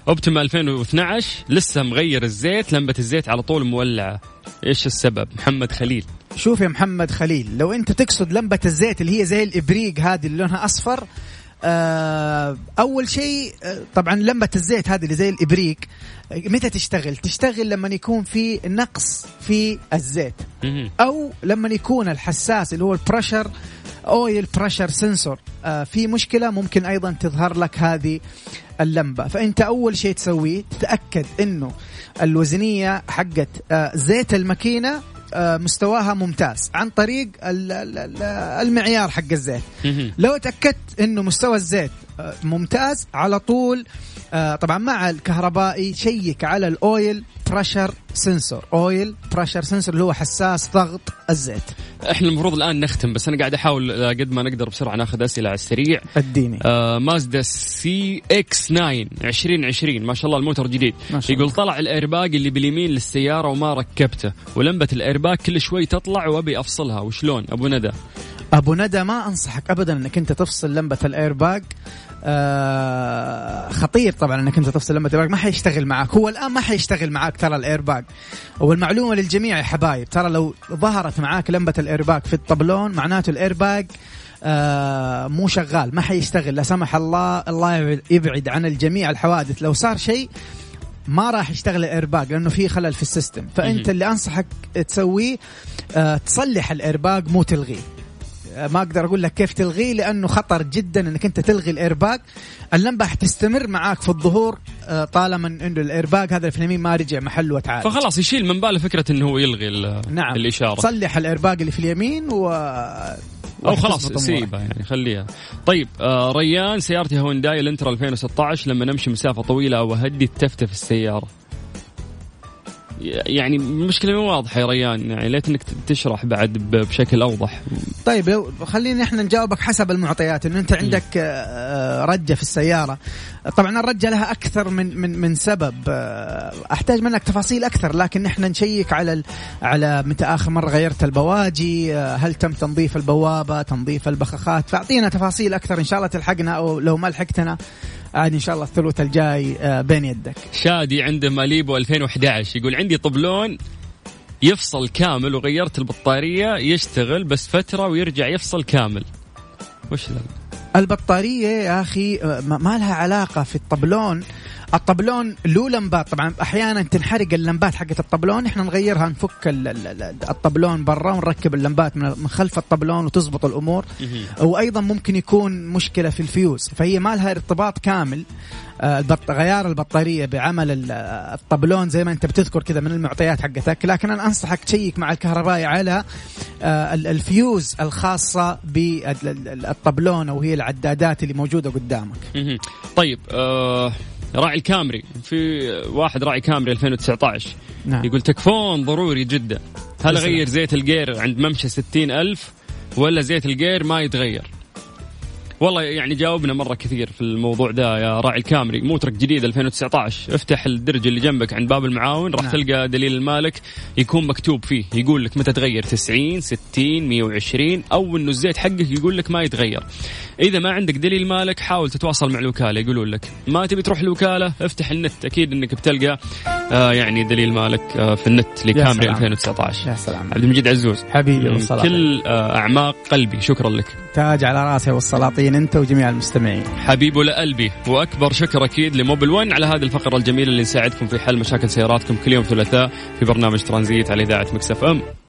Speaker 3: أوبتيما 2012 لسه مغير الزيت لمبة الزيت على طول مولعة. إيش السبب؟ محمد خليل.
Speaker 7: شوف يا محمد خليل لو أنت تقصد لمبة الزيت اللي هي زي الإبريق هذه اللي لونها أصفر أول شيء آه، طبعا لمبه الزيت هذه اللي زي الإبريق آه، متى تشتغل؟ تشتغل لما يكون في نقص في الزيت. أو لما يكون الحساس اللي هو ال pressure oil pressure sensor في مشكلة ممكن أيضا تظهر لك هذه اللمبة. فأنت أول شيء تسويه تتأكد إنه الوزنية حقت آه، زيت الماكينة آه، مستواها ممتاز عن طريق ال- ال- ال- المعيار حق الزيت. لو تأكدت إنه مستوى الزيت آه، ممتاز. على طول آه، طبعا مع الكهربائي شيك على ال oil pressure sensor oil pressure sensor اللي هو حساس ضغط الزيت.
Speaker 3: إحنا المفروض الآن نختم بس أنا قاعد أحاول آه، قد ما نقدر بسرعة ناخذ أسئلة على السريع.
Speaker 7: أديني.
Speaker 3: آه مازدا CX 9 2020 ما شاء الله الموتور جديد.
Speaker 7: ما شاء
Speaker 3: يقول طلع الايرباج اللي باليمين للسيارة وما ركبته ولمبة الايرباج كل شوي تطلع وأبي أفصلها. وشلون؟ أبو ندى.
Speaker 7: أبو ندى ما أنصحك ابدا إنك أنت تفصل لمبة الايرباج آه خطير طبعا إنك أنت تفصل لمبة الايرباج ما حيشتغل معك. هو الآن ما حيشتغل معك ترى الايرباج والمعلومة للجميع يا حبايب ترى لو ظهرت معاك لمبة الايرباج في الطبلون معناته الايرباج آه مو شغال ما حيشتغل. لا سمح الله الله يبعد- عن الجميع الحوادث. لو صار شيء ما راح يشتغل الايرباج لأنه في خلل في ال system.
Speaker 3: فأنت.
Speaker 7: اللي أنصحك تسويه آه تصلح الايرباج مو تلغيه. ما أقدر أقول لك كيف تلغيه لأنه خطر جدا إنك أنت تلغي الإيرباج. اللمبة حتستمر معاك في الظهور آه، طالما إنه الإيرباج هذا في اليمين ما رجع محله وتعالج.
Speaker 3: فخلاص يشيل من باله فكرة إنه هو يلغي
Speaker 7: نعم.
Speaker 3: الإشارة.
Speaker 7: صلح الإيرباج اللي في اليمين و
Speaker 3: أو خلاص. سيبها يعني خليها. طيب آه ريان سيارتي هونداي الانترا 2016 لما نمشي مسافة طويلة أو أهدي تفتف السيارة. يعني المشكلة مو واضحة يا ريان يعني ليت انك تشرح بعد بشكل أوضح.
Speaker 7: طيب خلينا إحنا نجاوبك حسب المعطيات إنه أنت عندك آه، رجة في السيارة. طبعا الرجة لها أكثر من من من سبب آه، أحتاج منك تفاصيل أكثر لكن إحنا نشيك على على متى آخر مرة غيرت البواجي آه، هل تم تنظيف البوابة تنظيف البخاخات؟ فأعطينا تفاصيل أكثر إن شاء الله تلحقنا أو لو ما لحقتنا. عاد إن شاء الله الثلث الجاي آه، بين يدك.
Speaker 3: شادي عنده ماليبو 2011 يقول عندي طبلون يفصل كامل وغيرت البطارية يشتغل بس فترة ويرجع يفصل كامل. وش ذا؟
Speaker 7: البطارية يا أخي آه، ما ما لها علاقة في الطبلون. الطبلون له لمبات. طبعا أحيانا تنحرق اللمبات حقت الطبلون. إحنا نغيرها نفك ال- ال- ال- الطبلون برا ونركب اللمبات من خلف الطبلون وتزبط الأمور. وأيضا ممكن يكون مشكلة في الفيوز. فهي ما لها ارتباط كامل. آه،. غيار البطارية بعمل ال- الطبلون زي ما أنت بتذكر كذا من المعطيات حقتك. لكن أنا أنصحك تشيك مع الكهربائي على آه، ال- الفيوز الخاصة بالطبلون أو هي العدادات اللي موجودة قدامك.
Speaker 3: طيب آه راعي الكامري في واحد راعي كامري 2019
Speaker 7: نعم.
Speaker 3: يقول تكفون ضروري جدا. هل أغير زيت الجير عند ممشى 60 ألف ولا زيت الجير ما يتغير؟ والله يعني جاوبنا مرة كثير في الموضوع ده يا راعي الكامري. موترك جديد 2019 افتح الدرج اللي جنبك عند باب المعاون راح
Speaker 7: نعم.
Speaker 3: تلقى دليل المالك يكون مكتوب فيه. يقول لك متى تغير؟ 90 60 120 أو إنه الزيت حقك يقول لك ما يتغير. إذا ما عندك دليل مالك حاول تتواصل مع الوكالة يقولون لك. ما تبي تروح الوكالة افتح النت. أكيد إنك بتلقى آه يعني دليل مالك آه في النت لكامري
Speaker 7: سلام.
Speaker 3: 2019
Speaker 7: يا سلام.
Speaker 3: عبد المجيد عزوز
Speaker 7: حبيبي والصلاة
Speaker 3: كل آه أعماق قلبي. شكرا لك.
Speaker 7: تاج على راسي والسلاطين أنت وجميع المستمعين.
Speaker 3: حبيب لقلبي وأكبر شكر أكيد لموبل 1 على هذه الفقرة الجميلة اللي نساعدكم في حل مشاكل سياراتكم كل يوم ثلاثاء في برنامج ترانزيت على إذاعة مكسف أم.